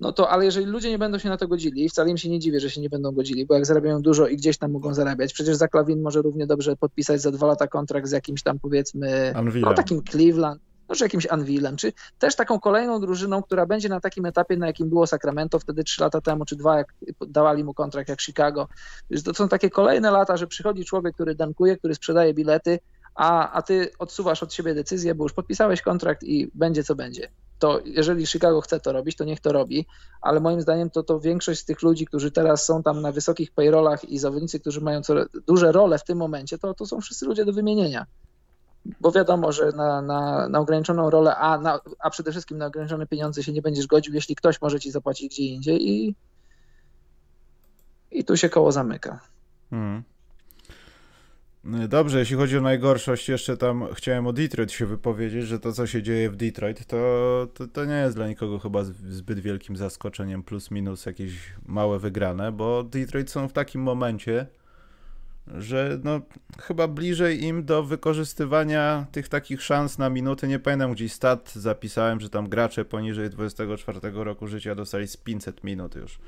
no to ale jeżeli ludzie nie będą się na to godzili, wcale im się nie dziwię, że się nie będą godzili, bo jak zarabiają dużo i gdzieś tam mogą zarabiać, przecież za Klawin może równie dobrze podpisać za dwa lata kontrakt z jakimś tam powiedzmy, no takim Cleveland, no, czy jakimś Anvilem, czy też taką kolejną drużyną, która będzie na takim etapie, na jakim było Sacramento wtedy trzy lata temu, czy dwa, jak dawali mu kontrakt jak Chicago. To są takie kolejne lata, że przychodzi człowiek, który dankuje, który sprzedaje bilety, a, a ty odsuwasz od siebie decyzję, bo już podpisałeś kontrakt i będzie co będzie to jeżeli Chicago chce to robić, to niech to robi, ale moim zdaniem to, to większość z tych ludzi, którzy teraz są tam na wysokich payrollach i zawodnicy, którzy mają duże role w tym momencie, to, to są wszyscy ludzie do wymienienia. bo wiadomo, że na, na, na ograniczoną rolę, a, na, a przede wszystkim na ograniczone pieniądze się nie będziesz godził, jeśli ktoś może ci zapłacić gdzie indziej i, i tu się koło zamyka. Hmm. Dobrze, jeśli chodzi o najgorszość, jeszcze tam chciałem o Detroit się wypowiedzieć, że to, co się dzieje w Detroit, to, to, to nie jest dla nikogo chyba zbyt wielkim zaskoczeniem, plus minus jakieś małe wygrane, bo Detroit są w takim momencie, że no, chyba bliżej im do wykorzystywania tych takich szans na minuty. Nie pamiętam, gdzieś stat zapisałem, że tam gracze poniżej 24 roku życia dostali z 500 minut już.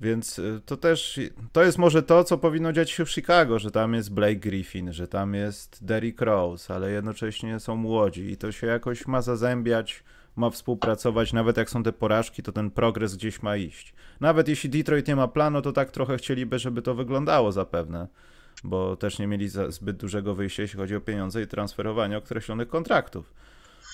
Więc y, to też, to jest może to, co powinno dziać się w Chicago, że tam jest Blake Griffin, że tam jest Derrick Rose, ale jednocześnie są młodzi i to się jakoś ma zazębiać, ma współpracować, nawet jak są te porażki, to ten progres gdzieś ma iść. Nawet jeśli Detroit nie ma planu, to tak trochę chcieliby, żeby to wyglądało zapewne, bo też nie mieli zbyt dużego wyjścia, jeśli chodzi o pieniądze i transferowanie określonych kontraktów.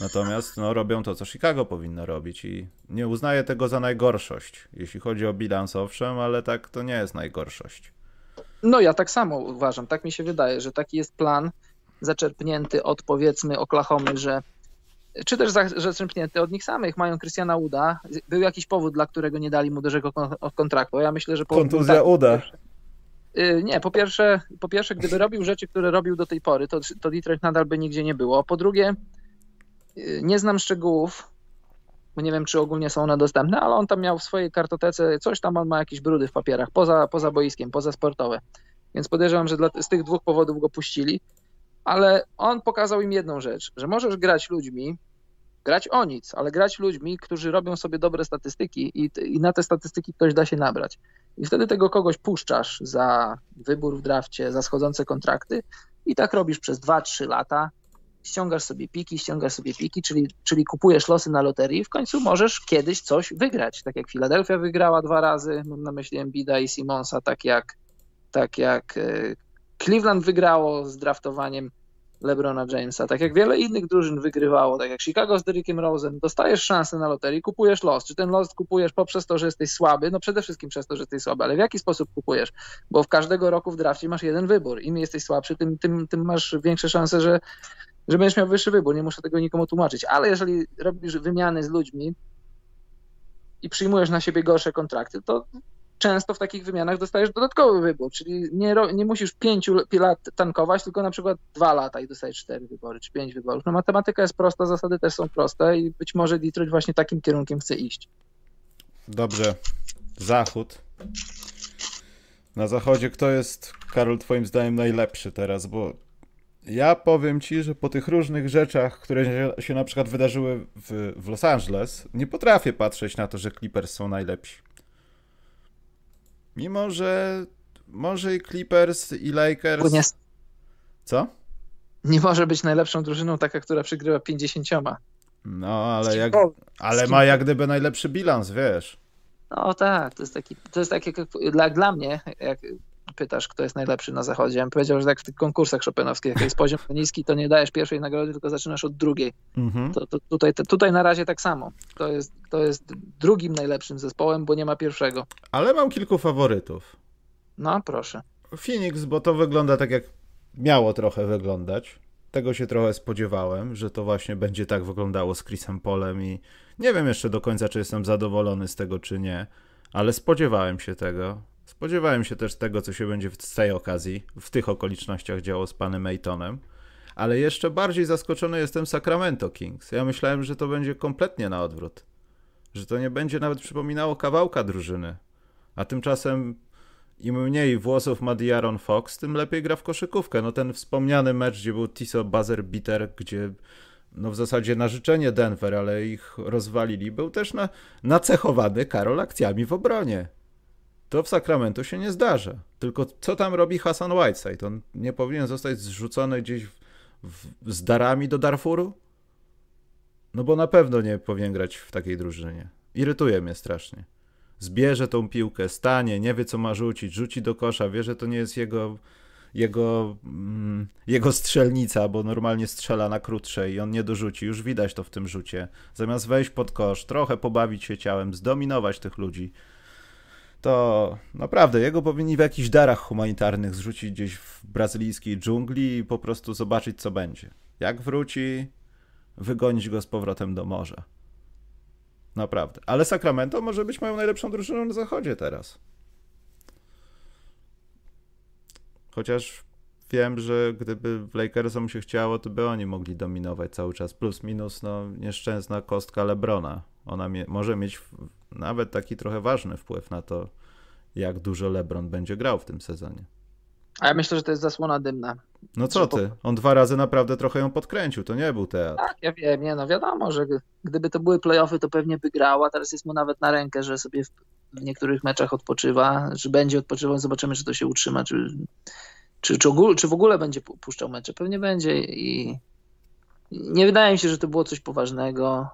Natomiast no, robią to, co Chicago powinno robić i nie uznaję tego za najgorszość. Jeśli chodzi o bilans, owszem, ale tak to nie jest najgorszość. No ja tak samo uważam, tak mi się wydaje, że taki jest plan zaczerpnięty od powiedzmy Oklahomy, że czy też zaczerpnięty od nich samych. Mają Christiana Uda. Był jakiś powód, dla którego nie dali mu dużego kontraktu. Ja myślę, że... Kontuzja tak, Uda. Y, nie, po pierwsze, po pierwsze, gdyby robił rzeczy, które robił do tej pory, to, to Detroit nadal by nigdzie nie było. Po drugie, nie znam szczegółów, bo nie wiem, czy ogólnie są one dostępne, ale on tam miał w swojej kartotece coś tam, on ma jakieś brudy w papierach, poza, poza boiskiem, poza sportowe. Więc podejrzewam, że dla, z tych dwóch powodów go puścili, ale on pokazał im jedną rzecz, że możesz grać ludźmi, grać o nic, ale grać ludźmi, którzy robią sobie dobre statystyki i, i na te statystyki ktoś da się nabrać. I wtedy tego kogoś puszczasz za wybór w drafcie, za schodzące kontrakty i tak robisz przez 2-3 lata, ściągasz sobie piki, ściągasz sobie piki, czyli, czyli kupujesz losy na loterii, w końcu możesz kiedyś coś wygrać. Tak jak Philadelphia wygrała dwa razy, mam na myśli Embida i Simonsa, tak jak, tak jak e, Cleveland wygrało z draftowaniem LeBrona Jamesa, tak jak wiele innych drużyn wygrywało, tak jak Chicago z Derrickiem Rose'em, dostajesz szansę na loterii, kupujesz los. Czy ten los kupujesz poprzez to, że jesteś słaby? No przede wszystkim przez to, że jesteś słaby, ale w jaki sposób kupujesz? Bo w każdego roku w drafcie masz jeden wybór. Im jesteś słabszy, tym, tym, tym masz większe szanse, że, że będziesz miał wyższy wybór, nie muszę tego nikomu tłumaczyć. Ale jeżeli robisz wymiany z ludźmi i przyjmujesz na siebie gorsze kontrakty, to często w takich wymianach dostajesz dodatkowy wybór, czyli nie, nie musisz pięciu lat tankować, tylko na przykład dwa lata i dostajesz cztery wybory, czy pięć wyborów. No matematyka jest prosta, zasady też są proste i być może Detroit właśnie takim kierunkiem chce iść. Dobrze. Zachód. Na zachodzie kto jest, Karol, twoim zdaniem najlepszy teraz, bo ja powiem ci, że po tych różnych rzeczach, które się, się na przykład wydarzyły w, w, Los Angeles, nie potrafię patrzeć na to, że Clippers są najlepsi. Mimo, że może i Clippers i Lakers. Nie... Co? Nie może być najlepszą drużyną taka, która przygrywa 50. No, ale, jak, ale ma jak gdyby najlepszy bilans, wiesz. No tak, to jest taki, to jest takie, dla, dla mnie, jak pytasz, kto jest najlepszy na zachodzie. Ja bym powiedział, że tak w tych konkursach chopinowskich, jak jest poziom niski, to nie dajesz pierwszej nagrody, tylko zaczynasz od drugiej. Mhm. To, to tutaj, to, tutaj na razie tak samo. To jest, to jest drugim najlepszym zespołem, bo nie ma pierwszego. Ale mam kilku faworytów. No, proszę. Phoenix, bo to wygląda tak, jak miało trochę wyglądać. Tego się trochę spodziewałem, że to właśnie będzie tak wyglądało z Chrisem Polem i nie wiem jeszcze do końca, czy jestem zadowolony z tego, czy nie, ale spodziewałem się tego. Spodziewałem się też tego, co się będzie z tej okazji, w tych okolicznościach działo z panem Aytonem, ale jeszcze bardziej zaskoczony jestem Sacramento Kings. Ja myślałem, że to będzie kompletnie na odwrót. Że to nie będzie nawet przypominało kawałka drużyny. A tymczasem im mniej włosów ma Diaron Fox, tym lepiej gra w koszykówkę. No ten wspomniany mecz, gdzie był Tiso Buzzer Bitter, gdzie no w zasadzie na życzenie Denver, ale ich rozwalili, był też na, nacechowany Karol akcjami w obronie. To w Sacramento się nie zdarza. Tylko co tam robi Hassan Whiteside? On nie powinien zostać zrzucony gdzieś w, w, z darami do Darfuru? No bo na pewno nie powinien grać w takiej drużynie. Irytuje mnie strasznie. Zbierze tą piłkę, stanie, nie wie co ma rzucić, rzuci do kosza, wie, że to nie jest jego, jego, mm, jego strzelnica, bo normalnie strzela na krótsze i on nie dorzuci. Już widać to w tym rzucie. Zamiast wejść pod kosz, trochę pobawić się ciałem, zdominować tych ludzi, to naprawdę jego powinni w jakichś darach humanitarnych zrzucić gdzieś w brazylijskiej dżungli i po prostu zobaczyć, co będzie. Jak wróci, wygonić go z powrotem do morza. Naprawdę. Ale Sacramento może być moją najlepszą drużyną na zachodzie teraz. Chociaż wiem, że gdyby Lakersom się chciało, to by oni mogli dominować cały czas. Plus minus, no, nieszczęsna kostka Lebrona. Ona mie może mieć nawet taki trochę ważny wpływ na to, jak dużo LeBron będzie grał w tym sezonie. A ja myślę, że to jest zasłona dymna. No co ty? On dwa razy naprawdę trochę ją podkręcił, to nie był teatr. Tak, ja wiem, nie, no wiadomo, że gdyby to były playoffy, to pewnie by grał, a teraz jest mu nawet na rękę, że sobie w, w niektórych meczach odpoczywa, że będzie odpoczywał, zobaczymy, czy to się utrzyma, czy, czy, czy, ogóle, czy w ogóle będzie puszczał mecze. Pewnie będzie i nie wydaje mi się, że to było coś poważnego.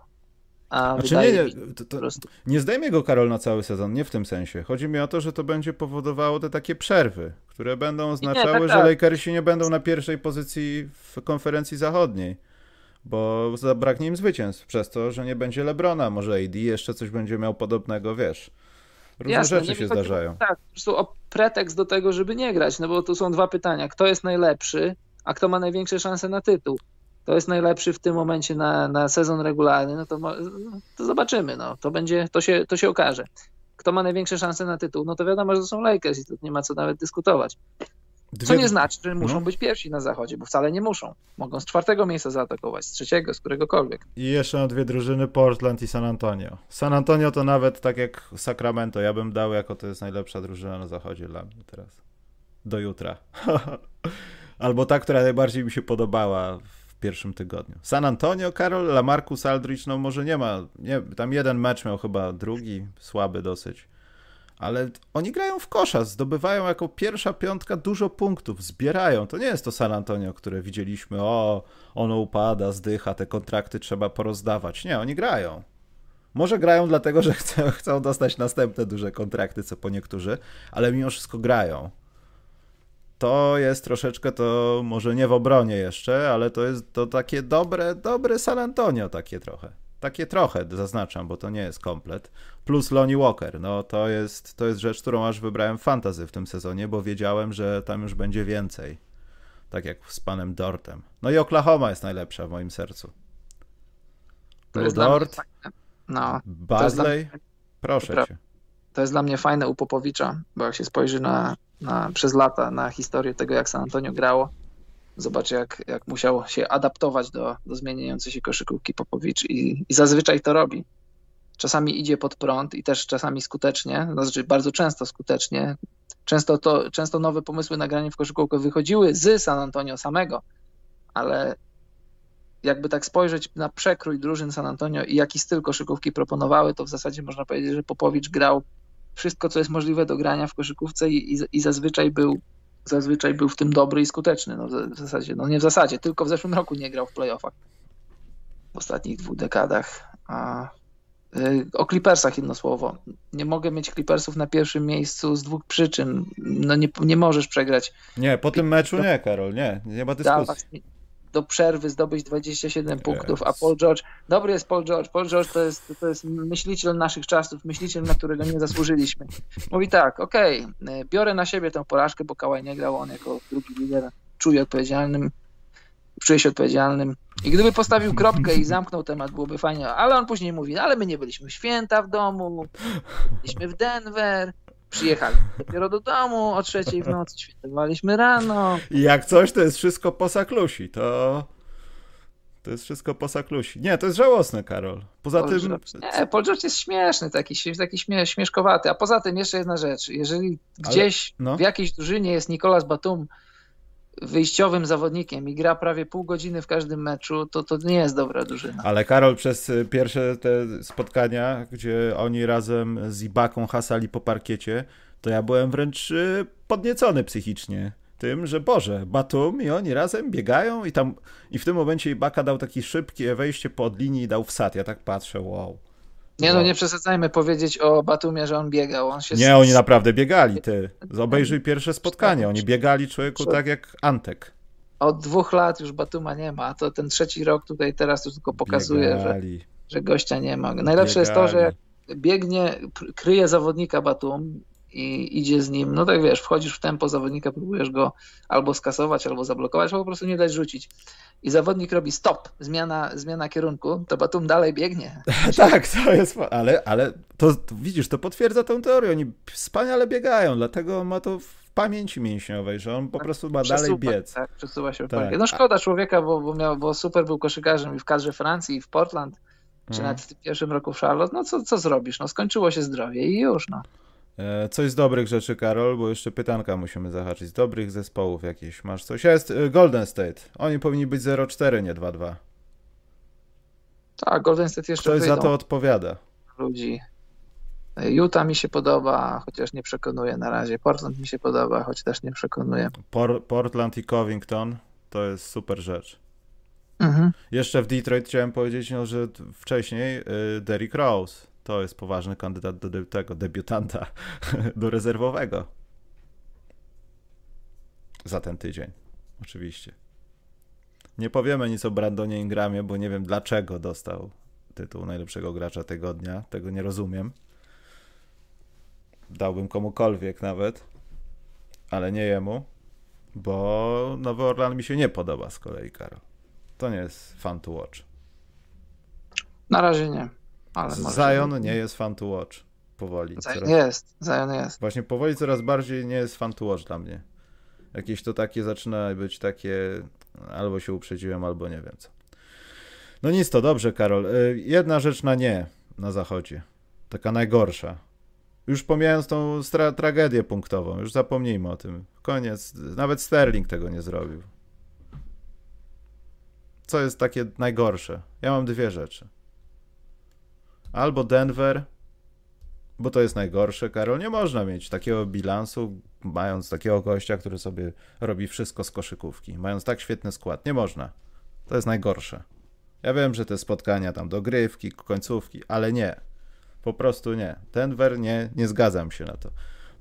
A znaczy nie, nie, to, to nie zdejmie go Karol na cały sezon, nie w tym sensie. Chodzi mi o to, że to będzie powodowało te takie przerwy, które będą oznaczały, nie, tak, że tak. Lakersi nie będą na pierwszej pozycji w konferencji zachodniej, bo zabraknie im zwycięstw przez to, że nie będzie Lebrona, może AD jeszcze coś będzie miał podobnego, wiesz. Różne Jasne, rzeczy się zdarzają. Tak, po prostu o pretekst do tego, żeby nie grać, no bo tu są dwa pytania. Kto jest najlepszy, a kto ma największe szanse na tytuł? To jest najlepszy w tym momencie na, na sezon regularny, no to, to zobaczymy, no. to, będzie, to, się, to się okaże. Kto ma największe szanse na tytuł? No to wiadomo, że to są Lakers i tu nie ma co nawet dyskutować. Dwie... Co nie znaczy, że muszą no. być pierwsi na zachodzie, bo wcale nie muszą. Mogą z czwartego miejsca zaatakować, z trzeciego, z któregokolwiek. I jeszcze na dwie drużyny, Portland i San Antonio. San Antonio to nawet tak jak Sacramento, ja bym dał jako to jest najlepsza drużyna na zachodzie dla mnie teraz. Do jutra. Albo ta, która najbardziej mi się podobała pierwszym tygodniu. San Antonio, Karol, Lamarcus Aldridge, no może nie ma, nie, tam jeden mecz miał chyba drugi, słaby dosyć. Ale oni grają w kosza, zdobywają jako pierwsza piątka dużo punktów, zbierają. To nie jest to San Antonio, które widzieliśmy, o, ono upada, zdycha, te kontrakty trzeba porozdawać. Nie, oni grają. Może grają dlatego, że chcą, chcą dostać następne duże kontrakty, co po niektórzy, ale mimo wszystko grają to jest troszeczkę to może nie w obronie jeszcze, ale to jest to takie dobre, dobre San Antonio takie trochę. Takie trochę zaznaczam, bo to nie jest komplet. Plus Lonnie Walker, no to jest, to jest rzecz, którą aż wybrałem fantazy w tym sezonie, bo wiedziałem, że tam już będzie więcej. Tak jak z panem Dortem. No i Oklahoma jest najlepsza w moim sercu. Blue Dort, no, Basley, proszę cię to jest dla mnie fajne u Popowicza, bo jak się spojrzy na, na, przez lata na historię tego, jak San Antonio grało, zobaczy, jak, jak musiał się adaptować do, do zmieniającej się koszykówki Popowicz i, i zazwyczaj to robi. Czasami idzie pod prąd i też czasami skutecznie, no znaczy bardzo często skutecznie. Często, to, często nowe pomysły na granie w koszykówkę wychodziły z San Antonio samego, ale jakby tak spojrzeć na przekrój drużyn San Antonio i jaki styl koszykówki proponowały, to w zasadzie można powiedzieć, że Popowicz grał wszystko, co jest możliwe do grania w koszykówce i, i, i zazwyczaj był zazwyczaj był w tym dobry i skuteczny. No w zasadzie, no nie w zasadzie, tylko w zeszłym roku nie grał w playoffach. W ostatnich dwóch dekadach. A, y, o Clippersach jedno słowo. Nie mogę mieć Clippersów na pierwszym miejscu z dwóch przyczyn. No nie, nie możesz przegrać. Nie, po tym meczu nie, Karol, nie. Nie ma dyskusji do przerwy zdobyć 27 yes. punktów, a Paul George, dobry jest Paul George, Paul George to jest, to jest myśliciel naszych czasów, myśliciel, na którego nie zasłużyliśmy. Mówi tak, okej, okay, biorę na siebie tę porażkę, bo Kałaj nie grał, on jako drugi lider czuje odpowiedzialnym, czuje się odpowiedzialnym. I gdyby postawił kropkę i zamknął temat, byłoby fajnie, ale on później mówi, ale my nie byliśmy święta w domu, byliśmy w Denver, Przyjechali dopiero do domu o trzeciej w nocy, świętowaliśmy rano. I jak coś, to jest wszystko po saklusi, to... To jest wszystko po saklusi. Nie, to jest żałosne, Karol. Poza Paul tym... George. Nie, Paul George jest śmieszny, taki, taki śmie śmieszkowaty. A poza tym jeszcze jedna rzecz. Jeżeli gdzieś Ale, no. w jakiejś drużynie jest Nicolas Batum, wyjściowym zawodnikiem i gra prawie pół godziny w każdym meczu, to to nie jest dobra drużyna. Ale Karol, przez y, pierwsze te spotkania, gdzie oni razem z Ibaką hasali po parkiecie, to ja byłem wręcz y, podniecony psychicznie tym, że Boże, Batum i oni razem biegają i tam i w tym momencie Ibaka dał taki szybkie wejście pod linię i dał wsad. Ja tak patrzę, wow. Nie no, nie przesadzajmy powiedzieć o Batumie, że on biegał. On się nie, oni naprawdę biegali, ty. Obejrzyj pierwsze spotkanie. Oni biegali człowieku tak jak Antek. Od dwóch lat już Batuma nie ma. To ten trzeci rok tutaj teraz już tylko pokazuje, że, że gościa nie ma. Najlepsze biegali. jest to, że jak biegnie, kryje zawodnika Batum i idzie z nim, no tak wiesz, wchodzisz w tempo zawodnika, próbujesz go albo skasować, albo zablokować, albo po prostu nie dać rzucić. I zawodnik robi stop, zmiana, zmiana kierunku, to Batum dalej biegnie. tak, to jest, ale, ale to, widzisz, to potwierdza tę teorię, oni wspaniale biegają, dlatego ma to w pamięci mięśniowej, że on po tak, prostu ma dalej biec. Tak, przesuwa się w tak. No szkoda człowieka, bo, bo, miał, bo super był koszykarzem i w kadrze Francji, i w Portland, czy hmm. nawet w pierwszym roku w Charlotte, no co, co zrobisz? No skończyło się zdrowie i już, no. E, coś z dobrych rzeczy, Karol, bo jeszcze pytanka musimy zahaczyć. Z dobrych zespołów jakieś masz coś? Jest e, Golden State. Oni powinni być 0-4, nie 2-2. Tak, Golden State jeszcze Ktoś za to odpowiada. Ludzi. Utah mi się podoba, chociaż nie przekonuje na razie. Portland mi się podoba, choć też nie przekonuje. Por Portland i Covington to jest super rzecz. Mhm. Jeszcze w Detroit chciałem powiedzieć, no, że wcześniej Derrick Rose to jest poważny kandydat do tego debiutanta, do rezerwowego. Za ten tydzień, oczywiście. Nie powiemy nic o Brandonie Ingramie, bo nie wiem dlaczego dostał tytuł najlepszego gracza tygodnia. Tego nie rozumiem. Dałbym komukolwiek nawet, ale nie jemu, bo Nowy Orlan mi się nie podoba z kolei, Karol. To nie jest fun to watch. Na razie nie. Ale Zion nie jest fun to watch. Powoli. Zion coraz... jest, Zion jest. Właśnie powoli coraz bardziej nie jest fun to watch dla mnie. Jakieś to takie zaczyna być takie albo się uprzedziłem, albo nie wiem co. No nic, to dobrze, Karol. Y, jedna rzecz na nie na zachodzie. Taka najgorsza. Już pomijając tą tra tragedię punktową, już zapomnijmy o tym. Koniec. Nawet Sterling tego nie zrobił. Co jest takie najgorsze? Ja mam dwie rzeczy. Albo Denver, bo to jest najgorsze, Karol. Nie można mieć takiego bilansu, mając takiego gościa, który sobie robi wszystko z koszykówki, mając tak świetny skład. Nie można. To jest najgorsze. Ja wiem, że te spotkania tam dogrywki, końcówki, ale nie. Po prostu nie. Denver nie, nie zgadzam się na to.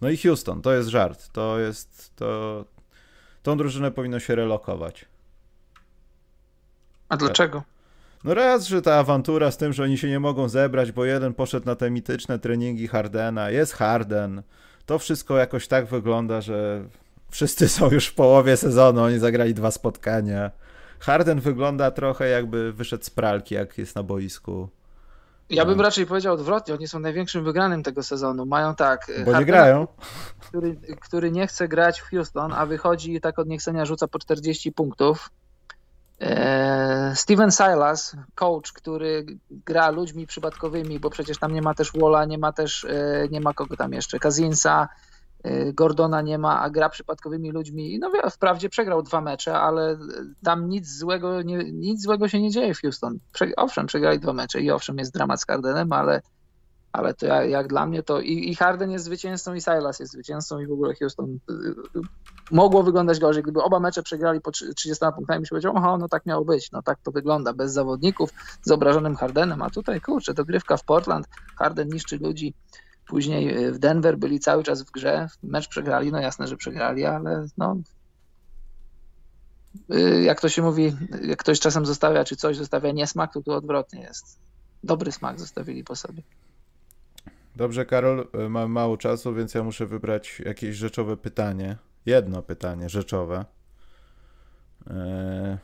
No i Houston, to jest żart. To jest, to, tą drużynę powinno się relokować. A dlaczego? No raz, że ta awantura z tym, że oni się nie mogą zebrać, bo jeden poszedł na te mityczne treningi Hardena, jest Harden. To wszystko jakoś tak wygląda, że wszyscy są już w połowie sezonu, oni zagrali dwa spotkania. Harden wygląda trochę jakby wyszedł z pralki, jak jest na boisku. Ja bym no. raczej powiedział odwrotnie, oni są największym wygranym tego sezonu. Mają tak. Bo Hardena, nie grają. Który, który nie chce grać w Houston, a wychodzi i tak od niechcenia rzuca po 40 punktów. E, Steven Silas, coach, który gra ludźmi przypadkowymi, bo przecież tam nie ma też Walla, nie ma też, e, nie ma kogo tam jeszcze, Kazinsa, e, Gordona nie ma, a gra przypadkowymi ludźmi. No wprawdzie przegrał dwa mecze, ale tam nic złego, nie, nic złego się nie dzieje w Houston. owszem, przegrali dwa mecze i owszem jest dramat z Hardenem, ale ale to jak, jak, dla mnie to i, i Harden jest zwycięzcą i Silas jest zwycięzcą i w ogóle Houston mogło wyglądać gorzej. Gdyby oba mecze przegrali po 30 punktami, się powiedział, aha, no tak miało być, no tak to wygląda, bez zawodników, z obrażonym Hardenem, a tutaj kurczę, to grywka w Portland, Harden niszczy ludzi, później y, w Denver byli cały czas w grze, mecz przegrali, no jasne, że przegrali, ale no jak to się mówi, jak ktoś czasem zostawia, czy coś zostawia niesmak, to tu odwrotnie jest. Dobry smak zostawili po sobie. Dobrze, Karol, e, mam mało czasu, więc ja muszę wybrać jakieś rzeczowe pytanie. Jedno pytanie rzeczowe. Eee,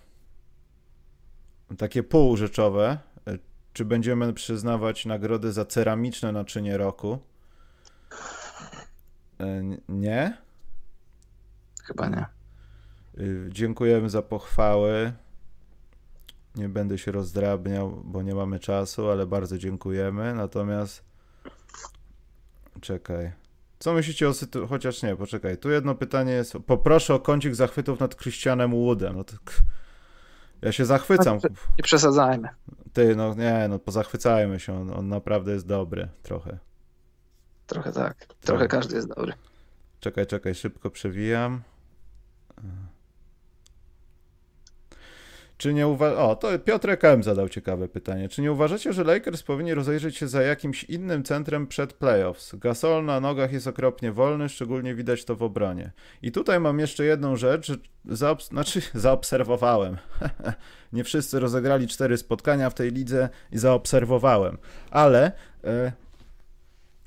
takie półrzeczowe. E, czy będziemy przyznawać nagrody za ceramiczne naczynie roku? E, nie? Chyba nie. Dziękujemy za pochwały. Nie będę się rozdrabniał, bo nie mamy czasu, ale bardzo dziękujemy. Natomiast Czekaj. Co myślicie o sytuacji? Chociaż nie, poczekaj. Tu jedno pytanie jest. Poproszę o kącik zachwytów nad Christianem Woodem. No to... Ja się zachwycam. Nie przesadzajmy. Ty, no nie, no pozachwycajmy się. On, on naprawdę jest dobry. Trochę. Trochę tak. Trochę każdy jest dobry. Czekaj, czekaj, szybko przewijam. Czy nie uwa... O, to Piotrek M. zadał ciekawe pytanie. Czy nie uważacie, że Lakers powinni rozejrzeć się za jakimś innym centrem przed playoffs? Gasol na nogach jest okropnie wolny, szczególnie widać to w obronie. I tutaj mam jeszcze jedną rzecz, znaczy zaobserwowałem. nie wszyscy rozegrali cztery spotkania w tej lidze i zaobserwowałem. Ale... E...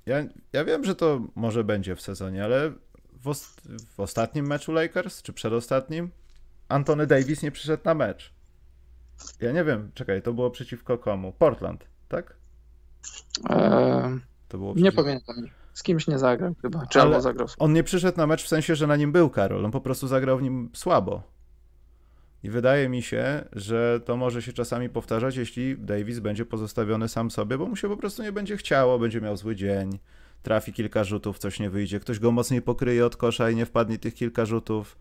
ja, ja wiem, że to może będzie w sezonie, ale w, w ostatnim meczu Lakers, czy przedostatnim, Antony Davis nie przyszedł na mecz. Ja nie wiem, czekaj, to było przeciwko komu? Portland, tak? Eee, to było przeciw... Nie pamiętam. Z kimś nie zagrał chyba. Czy albo zagrał. On nie przyszedł na mecz w sensie, że na nim był Karol. On po prostu zagrał w nim słabo. I wydaje mi się, że to może się czasami powtarzać, jeśli Davis będzie pozostawiony sam sobie, bo mu się po prostu nie będzie chciało, będzie miał zły dzień, trafi kilka rzutów, coś nie wyjdzie, ktoś go mocniej pokryje od kosza i nie wpadnie tych kilka rzutów.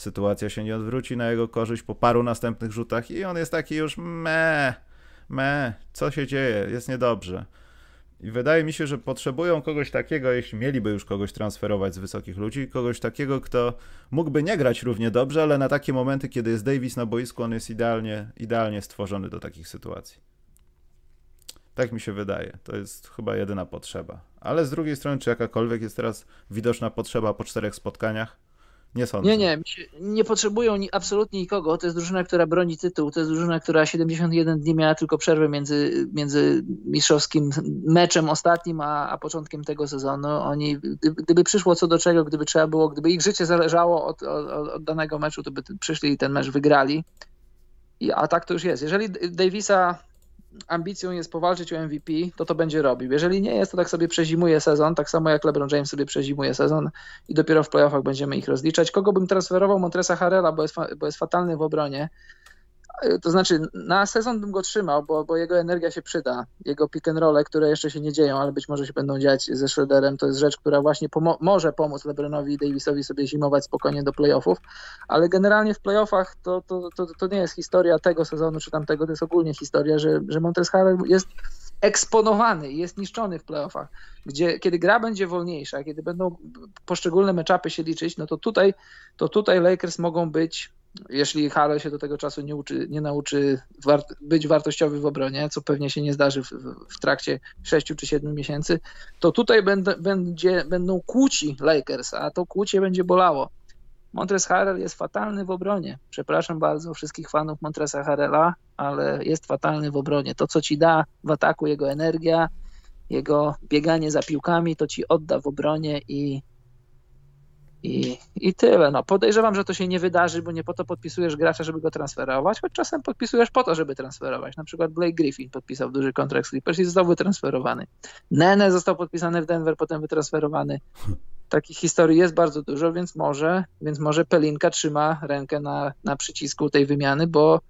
Sytuacja się nie odwróci na jego korzyść po paru następnych rzutach i on jest taki już me, me, co się dzieje, jest niedobrze. I wydaje mi się, że potrzebują kogoś takiego, jeśli mieliby już kogoś transferować z wysokich ludzi, kogoś takiego, kto mógłby nie grać równie dobrze, ale na takie momenty, kiedy jest Davis na boisku, on jest idealnie, idealnie stworzony do takich sytuacji. Tak mi się wydaje. To jest chyba jedyna potrzeba. Ale z drugiej strony, czy jakakolwiek jest teraz widoczna potrzeba po czterech spotkaniach? Nie sądzę. Nie, nie, nie potrzebują absolutnie nikogo. To jest drużyna, która broni tytuł. To jest drużyna, która 71 dni miała tylko przerwę między, między mistrzowskim meczem ostatnim, a, a początkiem tego sezonu. Oni, gdyby przyszło co do czego, gdyby trzeba było, gdyby ich życie zależało od, od, od danego meczu, to by przyszli i ten mecz wygrali. I, a tak to już jest. Jeżeli Davisa ambicją jest powalczyć o MVP, to to będzie robił. Jeżeli nie jest, to tak sobie przezimuje sezon, tak samo jak LeBron James sobie przezimuje sezon i dopiero w playoffach będziemy ich rozliczać. Kogo bym transferował? Montresa Harrella, bo jest, bo jest fatalny w obronie. To znaczy, na sezon bym go trzymał, bo, bo jego energia się przyda. Jego pick and roll, które jeszcze się nie dzieją, ale być może się będą dziać ze Schroederem, to jest rzecz, która właśnie pomo może pomóc LeBronowi i Davisowi sobie zimować spokojnie do playoffów. Ale generalnie w playoffach to, to, to, to nie jest historia tego sezonu czy tamtego, to jest ogólnie historia, że, że Montres Harrell jest eksponowany jest niszczony w playoffach, gdzie kiedy gra będzie wolniejsza, kiedy będą poszczególne meczapy się liczyć, no to tutaj, to tutaj Lakers mogą być jeśli Harrell się do tego czasu nie, uczy, nie nauczy być wartościowy w obronie, co pewnie się nie zdarzy w, w trakcie 6 czy 7 miesięcy, to tutaj będą, będzie, będą kłóci Lakers, a to kłócie będzie bolało. Montres Harrell jest fatalny w obronie. Przepraszam bardzo wszystkich fanów Montresa Harrella, ale jest fatalny w obronie. To, co ci da w ataku jego energia, jego bieganie za piłkami, to ci odda w obronie i i, I tyle. No, podejrzewam, że to się nie wydarzy, bo nie po to podpisujesz gracza, żeby go transferować, choć czasem podpisujesz po to, żeby transferować. Na przykład Blake Griffin podpisał duży kontrakt z Clippers i został wytransferowany. Nene został podpisany w Denver, potem wytransferowany. Takich historii jest bardzo dużo, więc może, więc może Pelinka trzyma rękę na, na przycisku tej wymiany, bo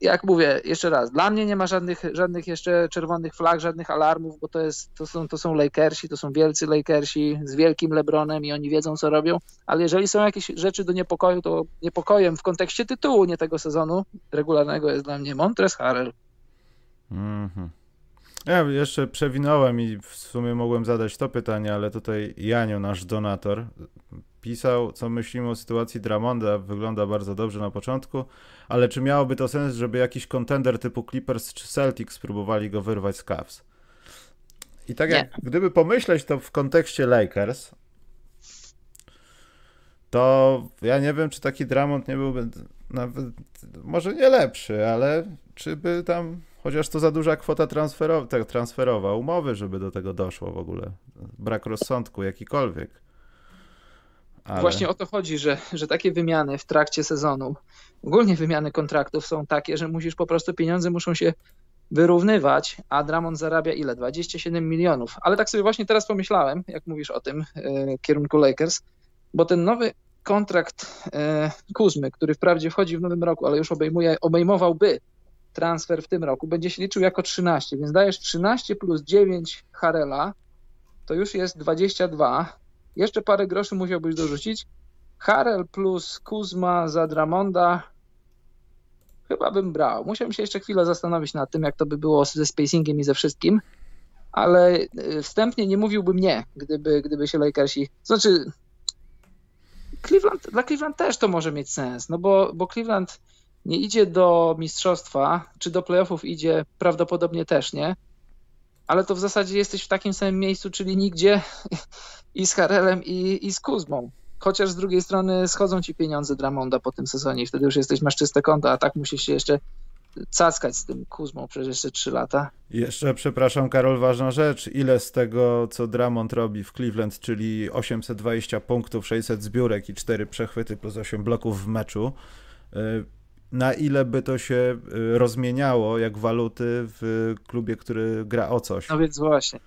jak mówię, jeszcze raz, dla mnie nie ma żadnych, żadnych jeszcze czerwonych flag, żadnych alarmów, bo to, jest, to, są, to są Lakersi, to są wielcy Lakersi z wielkim LeBronem i oni wiedzą, co robią, ale jeżeli są jakieś rzeczy do niepokoju, to niepokojem w kontekście tytułu, nie tego sezonu regularnego jest dla mnie Montres Harrell. Mhm. Ja jeszcze przewinąłem i w sumie mogłem zadać to pytanie, ale tutaj Janio, nasz donator, pisał, co myślimy o sytuacji Dramonda. Wygląda bardzo dobrze na początku, ale czy miałoby to sens, żeby jakiś kontender typu Clippers czy Celtics spróbowali go wyrwać z Cavs? I tak jak gdyby pomyśleć to w kontekście Lakers, to ja nie wiem, czy taki Dramond nie byłby nawet, może nie lepszy, ale czy by tam chociaż to za duża kwota transferowa, transferowa umowy, żeby do tego doszło w ogóle. Brak rozsądku jakikolwiek. Ale... Właśnie o to chodzi, że, że takie wymiany w trakcie sezonu, ogólnie wymiany kontraktów są takie, że musisz po prostu pieniądze muszą się wyrównywać, a Dramon zarabia ile? 27 milionów. Ale tak sobie właśnie teraz pomyślałem, jak mówisz o tym e, kierunku Lakers, bo ten nowy kontrakt e, Kuzmy, który wprawdzie wchodzi w nowym roku, ale już obejmuje, obejmowałby transfer w tym roku, będzie się liczył jako 13, więc dajesz 13 plus 9 Harela, to już jest 22, jeszcze parę groszy musiałbyś dorzucić. Harel plus Kuzma za Dramonda chyba bym brał. Musiałbym się jeszcze chwilę zastanowić nad tym, jak to by było ze spacingiem i ze wszystkim, ale y, wstępnie nie mówiłbym nie, gdyby, gdyby się Lakersi... Znaczy, Cleveland, dla Cleveland też to może mieć sens, no bo, bo Cleveland nie idzie do mistrzostwa, czy do playoffów idzie prawdopodobnie też nie, ale to w zasadzie jesteś w takim samym miejscu, czyli nigdzie i z Harelem i, i z Kuzmą. Chociaż z drugiej strony schodzą ci pieniądze Dramonda po tym sezonie i wtedy już jesteś, masz czyste konto, a tak musisz się jeszcze cackać z tym Kuzmą przez jeszcze 3 lata. Jeszcze, przepraszam, Karol, ważna rzecz. Ile z tego, co Dramont robi w Cleveland, czyli 820 punktów, 600 zbiórek i 4 przechwyty plus 8 bloków w meczu, y, na ile by to się y, rozmieniało jak waluty w klubie, który gra o coś? No więc właśnie.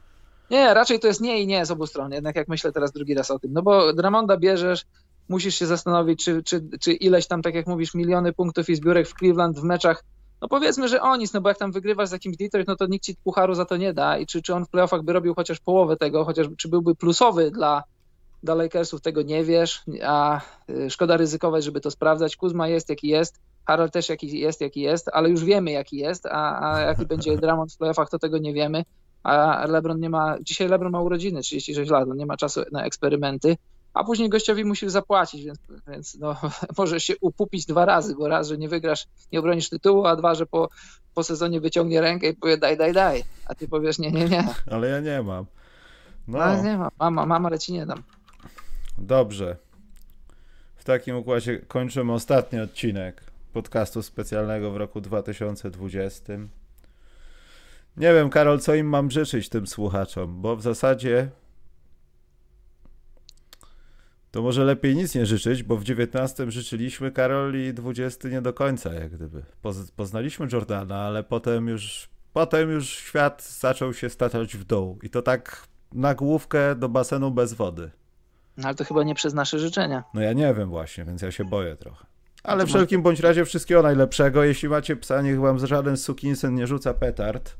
Nie, raczej to jest nie i nie z obu stron, jednak jak myślę teraz drugi raz o tym. No bo Dramonda bierzesz, musisz się zastanowić, czy, czy, czy ileś tam, tak jak mówisz, miliony punktów i zbiórek w Cleveland w meczach no powiedzmy, że o nic, no bo jak tam wygrywasz z jakimś Detroit, no to nikt ci pucharu za to nie da i czy, czy on w playoffach by robił chociaż połowę tego, chociaż czy byłby plusowy dla, dla Lakersów, tego nie wiesz, a y, szkoda ryzykować, żeby to sprawdzać. Kuzma jest jaki jest, Harold też jaki jest, jaki jest, ale już wiemy jaki jest, a, a jaki będzie Dramont w playoffach, to tego nie wiemy, a LeBron nie ma, dzisiaj LeBron ma urodziny, 36 lat, on nie ma czasu na eksperymenty, a później gościowi musisz zapłacić, więc, więc no, możesz się upupić dwa razy, bo raz, że nie wygrasz, nie obronisz tytułu, a dwa, że po, po sezonie wyciągnie rękę i powie daj, daj, daj, a ty powiesz nie, nie, nie. Ale ja nie mam. No. Ale nie mam, mama, mama, ale ci nie dam. Dobrze. W takim układzie kończymy ostatni odcinek podcastu specjalnego w roku 2020. Nie wiem, Karol, co im mam życzyć tym słuchaczom, bo w zasadzie to może lepiej nic nie życzyć, bo w 19 życzyliśmy Karol i 20 nie do końca, jak gdyby. Poznaliśmy Jordana, ale potem już, potem już świat zaczął się staczać w dół. I to tak na główkę do basenu bez wody. No ale to chyba nie przez nasze życzenia. No ja nie wiem właśnie, więc ja się boję trochę. Ale w wszelkim bądź razie wszystkiego najlepszego. Jeśli macie psa, niech wam żaden sukinsyn nie rzuca petard.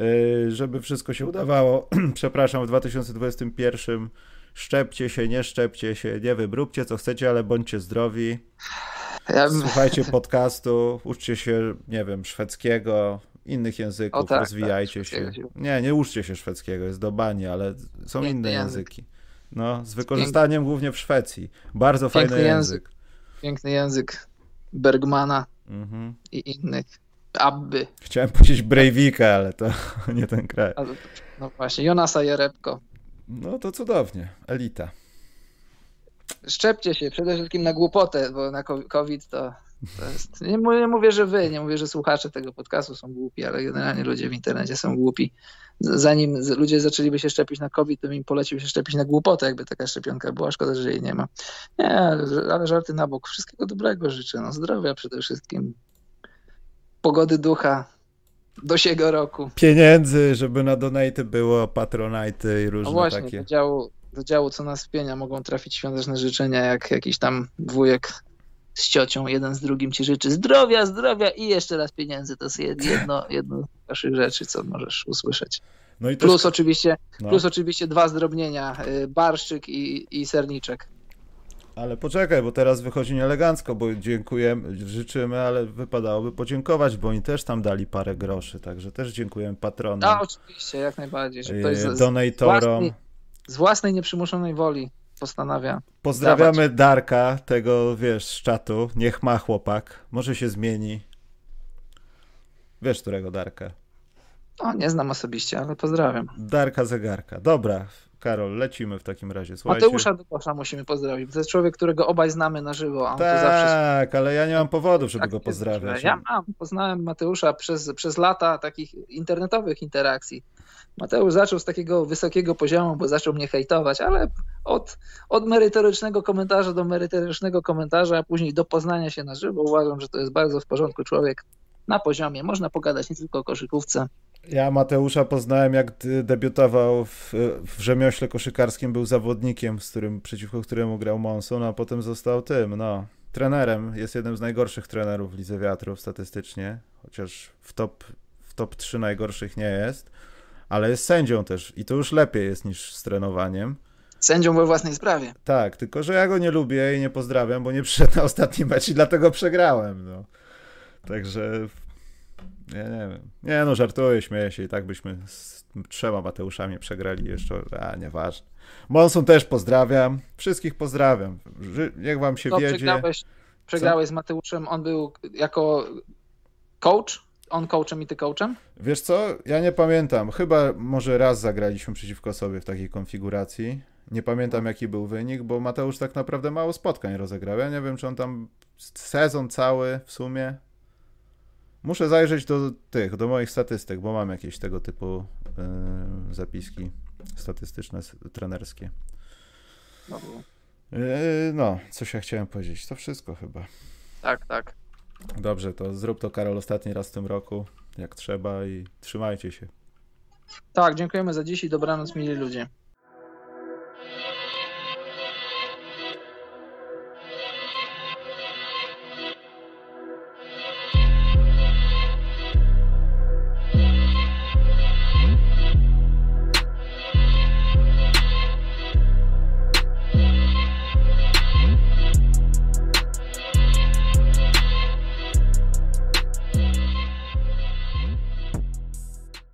Yy, żeby wszystko się udawało. Przepraszam, w 2021 szczepcie się, nie szczepcie się, nie wiem, róbcie co chcecie, ale bądźcie zdrowi. Słuchajcie podcastu, uczcie się, nie wiem, szwedzkiego, innych języków, o, tak, rozwijajcie tak, się. Nie, nie uczcie się szwedzkiego, jest do bani, ale są Piękny inne język. języki. No, z wykorzystaniem Piękny. głównie w Szwecji. Bardzo Piękny fajny język. język. Piękny język Bergmana mhm. i innych. Abby. Chciałem powiedzieć Breivika, ale to nie ten kraj. No właśnie, Jonasa Jerebko. No to cudownie, elita. Szczepcie się przede wszystkim na głupotę, bo na COVID to, to jest. Nie mówię, nie mówię, że wy, nie mówię, że słuchacze tego podcastu są głupi, ale generalnie ludzie w internecie są głupi. Zanim ludzie zaczęliby się szczepić na COVID, to im polecił się szczepić na głupotę, jakby taka szczepionka była. Szkoda, że jej nie ma. Nie, ale żarty na bok. Wszystkiego dobrego życzę. No, zdrowia przede wszystkim. Pogody ducha, do siego roku. Pieniędzy, żeby na donate było, patronite i różne no właśnie, takie. Do działu, do działu co nas wpienia mogą trafić świąteczne życzenia, jak jakiś tam wujek z ciocią, jeden z drugim ci życzy zdrowia, zdrowia i jeszcze raz pieniędzy. To jest jedno, jedno waszych rzeczy, co możesz usłyszeć. No i plus, też... oczywiście, no. plus oczywiście dwa zdrobnienia, y, barszczyk i, i serniczek. Ale poczekaj, bo teraz wychodzi nieelegancko, bo dziękujemy, życzymy, ale wypadałoby podziękować, bo oni też tam dali parę groszy, także też dziękujemy patronom. A, oczywiście, jak najbardziej. Że ktoś z, donatorom. Z własnej, z własnej nieprzymuszonej woli postanawia. Pozdrawiamy dawać. Darka, tego wiesz, z czatu. Niech ma chłopak, może się zmieni. Wiesz, którego Darka? O, nie znam osobiście, ale pozdrawiam. Darka Zegarka. Dobra, Karol, lecimy w takim razie. Słuchajcie. Mateusza Dukosza musimy pozdrowić. To jest człowiek, którego obaj znamy na żywo. tak, zawsze... ale ja nie mam powodów, żeby tak, go pozdrawiać. Ja mam. Poznałem Mateusza przez, przez lata takich internetowych interakcji. Mateusz zaczął z takiego wysokiego poziomu, bo zaczął mnie hejtować, ale od, od merytorycznego komentarza do merytorycznego komentarza, a później do poznania się na żywo uważam, że to jest bardzo w porządku człowiek na poziomie. Można pogadać nie tylko o koszykówce, ja Mateusza poznałem, jak debiutował w, w rzemiośle koszykarskim, był zawodnikiem, z którym, przeciwko któremu grał Monson, a potem został tym, no, trenerem. Jest jednym z najgorszych trenerów w Lidze Wiatrów statystycznie, chociaż w top, w top 3 najgorszych nie jest, ale jest sędzią też i to już lepiej jest niż z trenowaniem. Sędzią we własnej sprawie. Tak, tylko że ja go nie lubię i nie pozdrawiam, bo nie przyszedł na ostatni mecz i dlatego przegrałem, no. Także ja nie wiem. Nie no, żartuję, śmieję się i tak byśmy z trzema Mateuszami przegrali jeszcze, a nieważne. Monsun też pozdrawiam. Wszystkich pozdrawiam. Niech wam się to wiedzie. Przegrałeś, przegrałeś z Mateuszem, on był jako coach? On coachem i ty coachem? Wiesz co, ja nie pamiętam. Chyba może raz zagraliśmy przeciwko sobie w takiej konfiguracji. Nie pamiętam jaki był wynik, bo Mateusz tak naprawdę mało spotkań rozegrał. Ja nie wiem, czy on tam sezon cały w sumie Muszę zajrzeć do tych, do moich statystyk, bo mam jakieś tego typu y, zapiski statystyczne, trenerskie. Y, no, coś ja chciałem powiedzieć. To wszystko chyba. Tak, tak. Dobrze, to zrób to Karol ostatni raz w tym roku, jak trzeba i trzymajcie się. Tak, dziękujemy za dziś i dobranoc, mili ludzie.